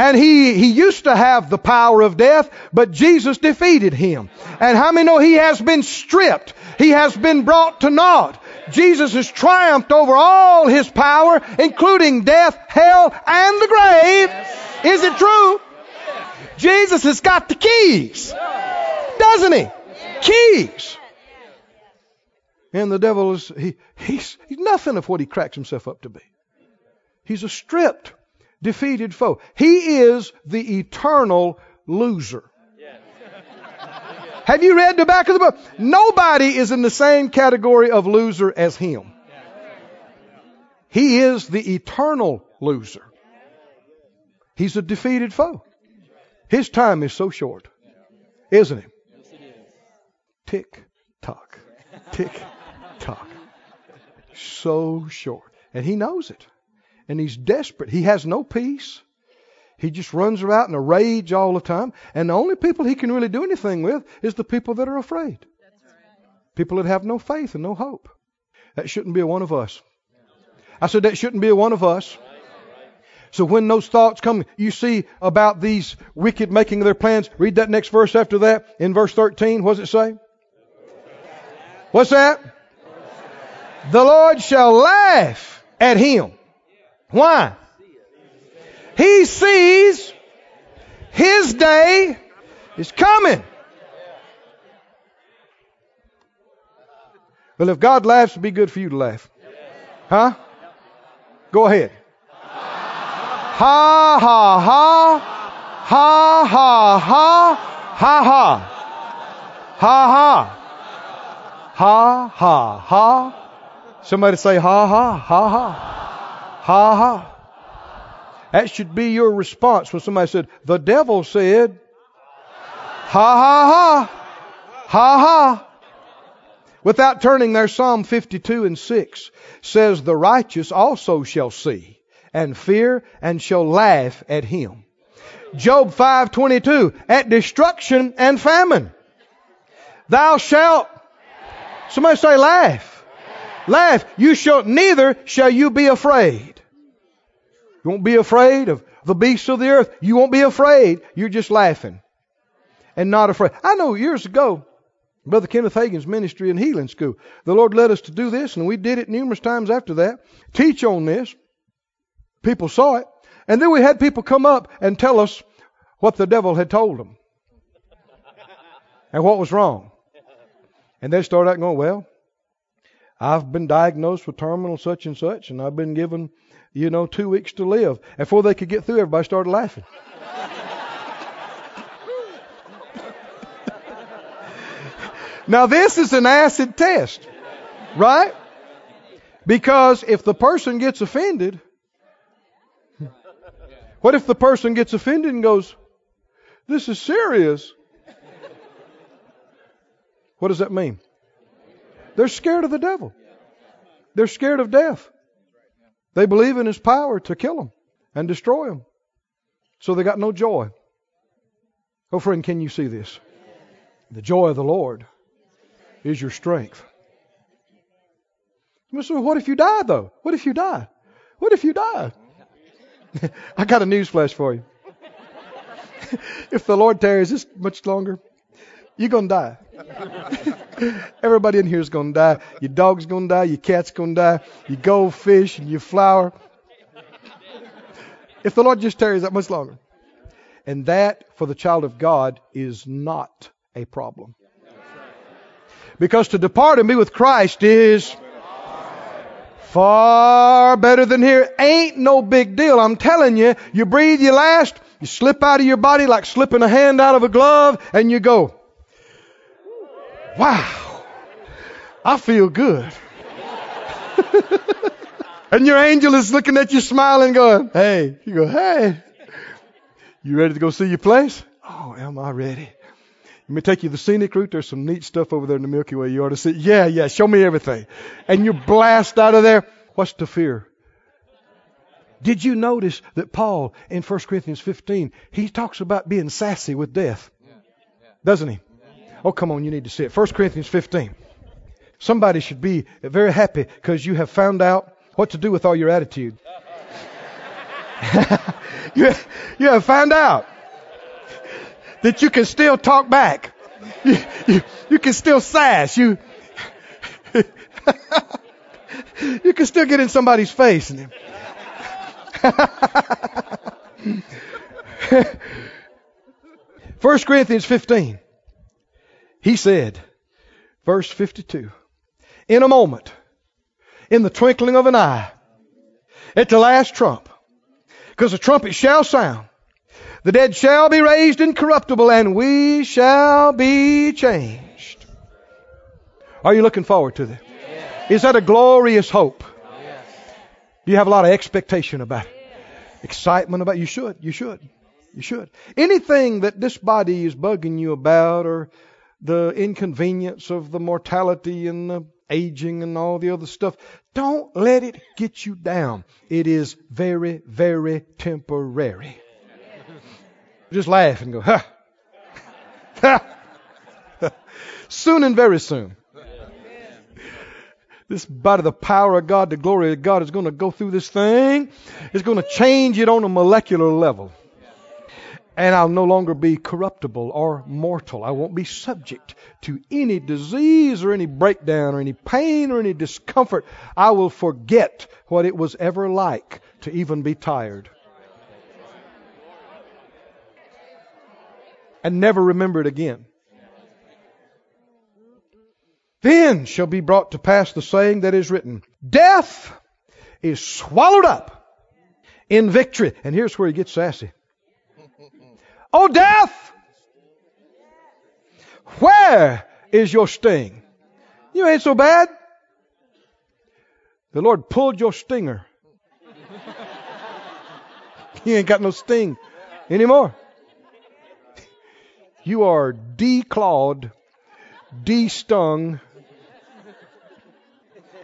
A: And he, he used to have the power of death, but Jesus defeated him. And how many know he has been stripped? He has been brought to naught. Jesus has triumphed over all his power, including death, hell, and the grave. Is it true? Jesus has got the keys, doesn't he? Keys. And the devil is, he, he's, he's nothing of what he cracks himself up to be. He's a stripped, defeated foe. He is the eternal loser. Have you read the back of the book? Nobody is in the same category of loser as him. He is the eternal loser. He's a defeated foe. His time is so short, isn't it? Tick tock, tick tock. So short. And he knows it. And he's desperate. He has no peace. He just runs about in a rage all the time. And the only people he can really do anything with is the people that are afraid. People that have no faith and no hope. That shouldn't be one of us. I said that shouldn't be one of us. So when those thoughts come, you see about these wicked making their plans. Read that next verse after that. In verse 13, what does it say? What's that? The Lord shall laugh at him. Why? He sees his day is coming. Well, if God laughs, it'd be good for you to laugh. Huh? Go ahead. Ha ha ha. Ha ha ha. Ha ha. Ha ha. Ha ha ha. Somebody say ha ha. Ha ha. Ha ha. That should be your response when somebody said, The devil said, Ha ha ha, ha ha. Without turning there, Psalm 52 and 6 says, The righteous also shall see and fear and shall laugh at him. Job 5:22 at destruction and famine thou shalt somebody say laugh laugh you shall neither shall you be afraid you won't be afraid of the beasts of the earth. You won't be afraid. You're just laughing and not afraid. I know years ago, Brother Kenneth Hagin's ministry and healing school, the Lord led us to do this, and we did it numerous times after that. Teach on this. People saw it. And then we had people come up and tell us what the devil had told them and what was wrong. And they started out going, Well, I've been diagnosed with terminal such and such, and I've been given you know, two weeks to live. And before they could get through, everybody started laughing. now, this is an acid test, right? Because if the person gets offended, what if the person gets offended and goes, This is serious? What does that mean? They're scared of the devil. They're scared of death. They believe in his power to kill them and destroy them. So they got no joy. Oh, friend, can you see this? The joy of the Lord is your strength. So what if you die, though? What if you die? What if you die? I got a news flash for you. if the Lord tarries this much longer, you're going to die. Everybody in here is going to die. Your dog's going to die. Your cat's going to die. Your goldfish and your flower. If the Lord just tarries that much longer. And that, for the child of God, is not a problem. Because to depart and be with Christ is far better than here. Ain't no big deal. I'm telling you, you breathe your last, you slip out of your body like slipping a hand out of a glove, and you go, wow, I feel good. and your angel is looking at you smiling, going, hey, you go, hey, you ready to go see your place? Oh, am I ready? Let me take you the scenic route. There's some neat stuff over there in the Milky Way you ought to see. Yeah, yeah, show me everything. And you blast out of there. What's the fear? Did you notice that Paul in 1 Corinthians 15, he talks about being sassy with death? Doesn't he? Oh, come on, you need to see it. 1 Corinthians 15. Somebody should be very happy because you have found out what to do with all your attitude. you, you have found out that you can still talk back. You, you, you can still sass. You, you can still get in somebody's face. And, First Corinthians 15. He said, verse 52, in a moment, in the twinkling of an eye, at the last trump, because the trumpet shall sound. The dead shall be raised incorruptible, and we shall be changed. Are you looking forward to that? Yes. Is that a glorious hope? Yes. Do you have a lot of expectation about it? Excitement about it? You should. You should. You should. Anything that this body is bugging you about, or the inconvenience of the mortality and the aging and all the other stuff. Don't let it get you down. It is very, very temporary. Just laugh and go, ha! Ha! soon and very soon. This, by the power of God, the glory of God is going to go through this thing. It's going to change it on a molecular level and I'll no longer be corruptible or mortal. I won't be subject to any disease or any breakdown or any pain or any discomfort. I will forget what it was ever like to even be tired. And never remember it again. Then shall be brought to pass the saying that is written Death is swallowed up in victory. And here's where he gets sassy. Oh, death! Where is your sting? You ain't so bad. The Lord pulled your stinger. you ain't got no sting anymore. You are declawed, de-stung.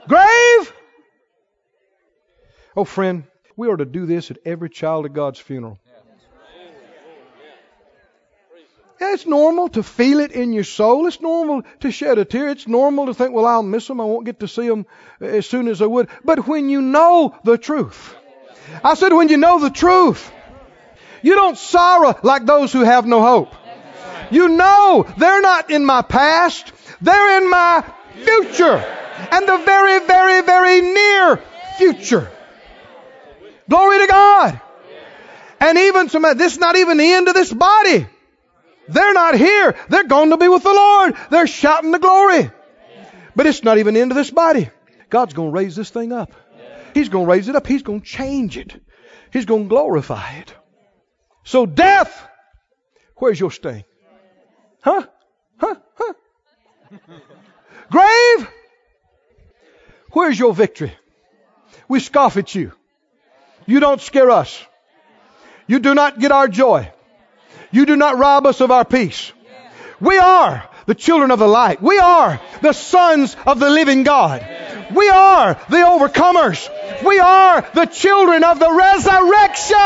A: Grave! Oh, friend, we are to do this at every child of God's funeral. Yeah, it's normal to feel it in your soul. It's normal to shed a tear. It's normal to think, well, I'll miss them. I won't get to see them uh, as soon as I would. But when you know the truth, I said, when you know the truth, you don't sorrow like those who have no hope. You know they're not in my past. They're in my future. And the very, very, very near future. Glory to God. And even some, this is not even the end of this body. They're not here. They're going to be with the Lord. They're shouting the glory. But it's not even the end of this body. God's going to raise this thing up. He's going to raise it up. He's going to change it. He's going to glorify it. So death, where's your sting? Huh? Huh? Huh? Grave, where's your victory? We scoff at you. You don't scare us. You do not get our joy. You do not rob us of our peace. We are the children of the light. We are the sons of the living God. We are the overcomers. We are the children of the resurrection.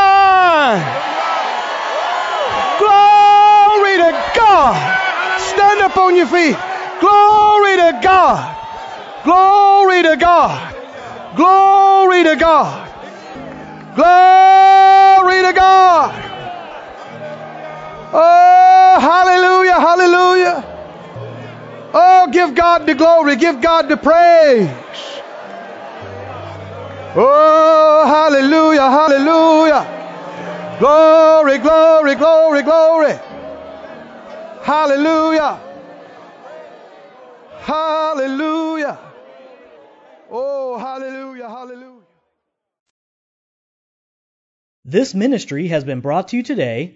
A: Glory to God. Stand up on your feet. Glory to God. Glory to God. Glory to God. Glory to God. Oh, hallelujah, hallelujah. Oh, give God the glory, give God the praise. Oh, hallelujah, hallelujah. Glory, glory, glory, glory. Hallelujah. Hallelujah. Oh, hallelujah, hallelujah.
B: This ministry has been brought to you today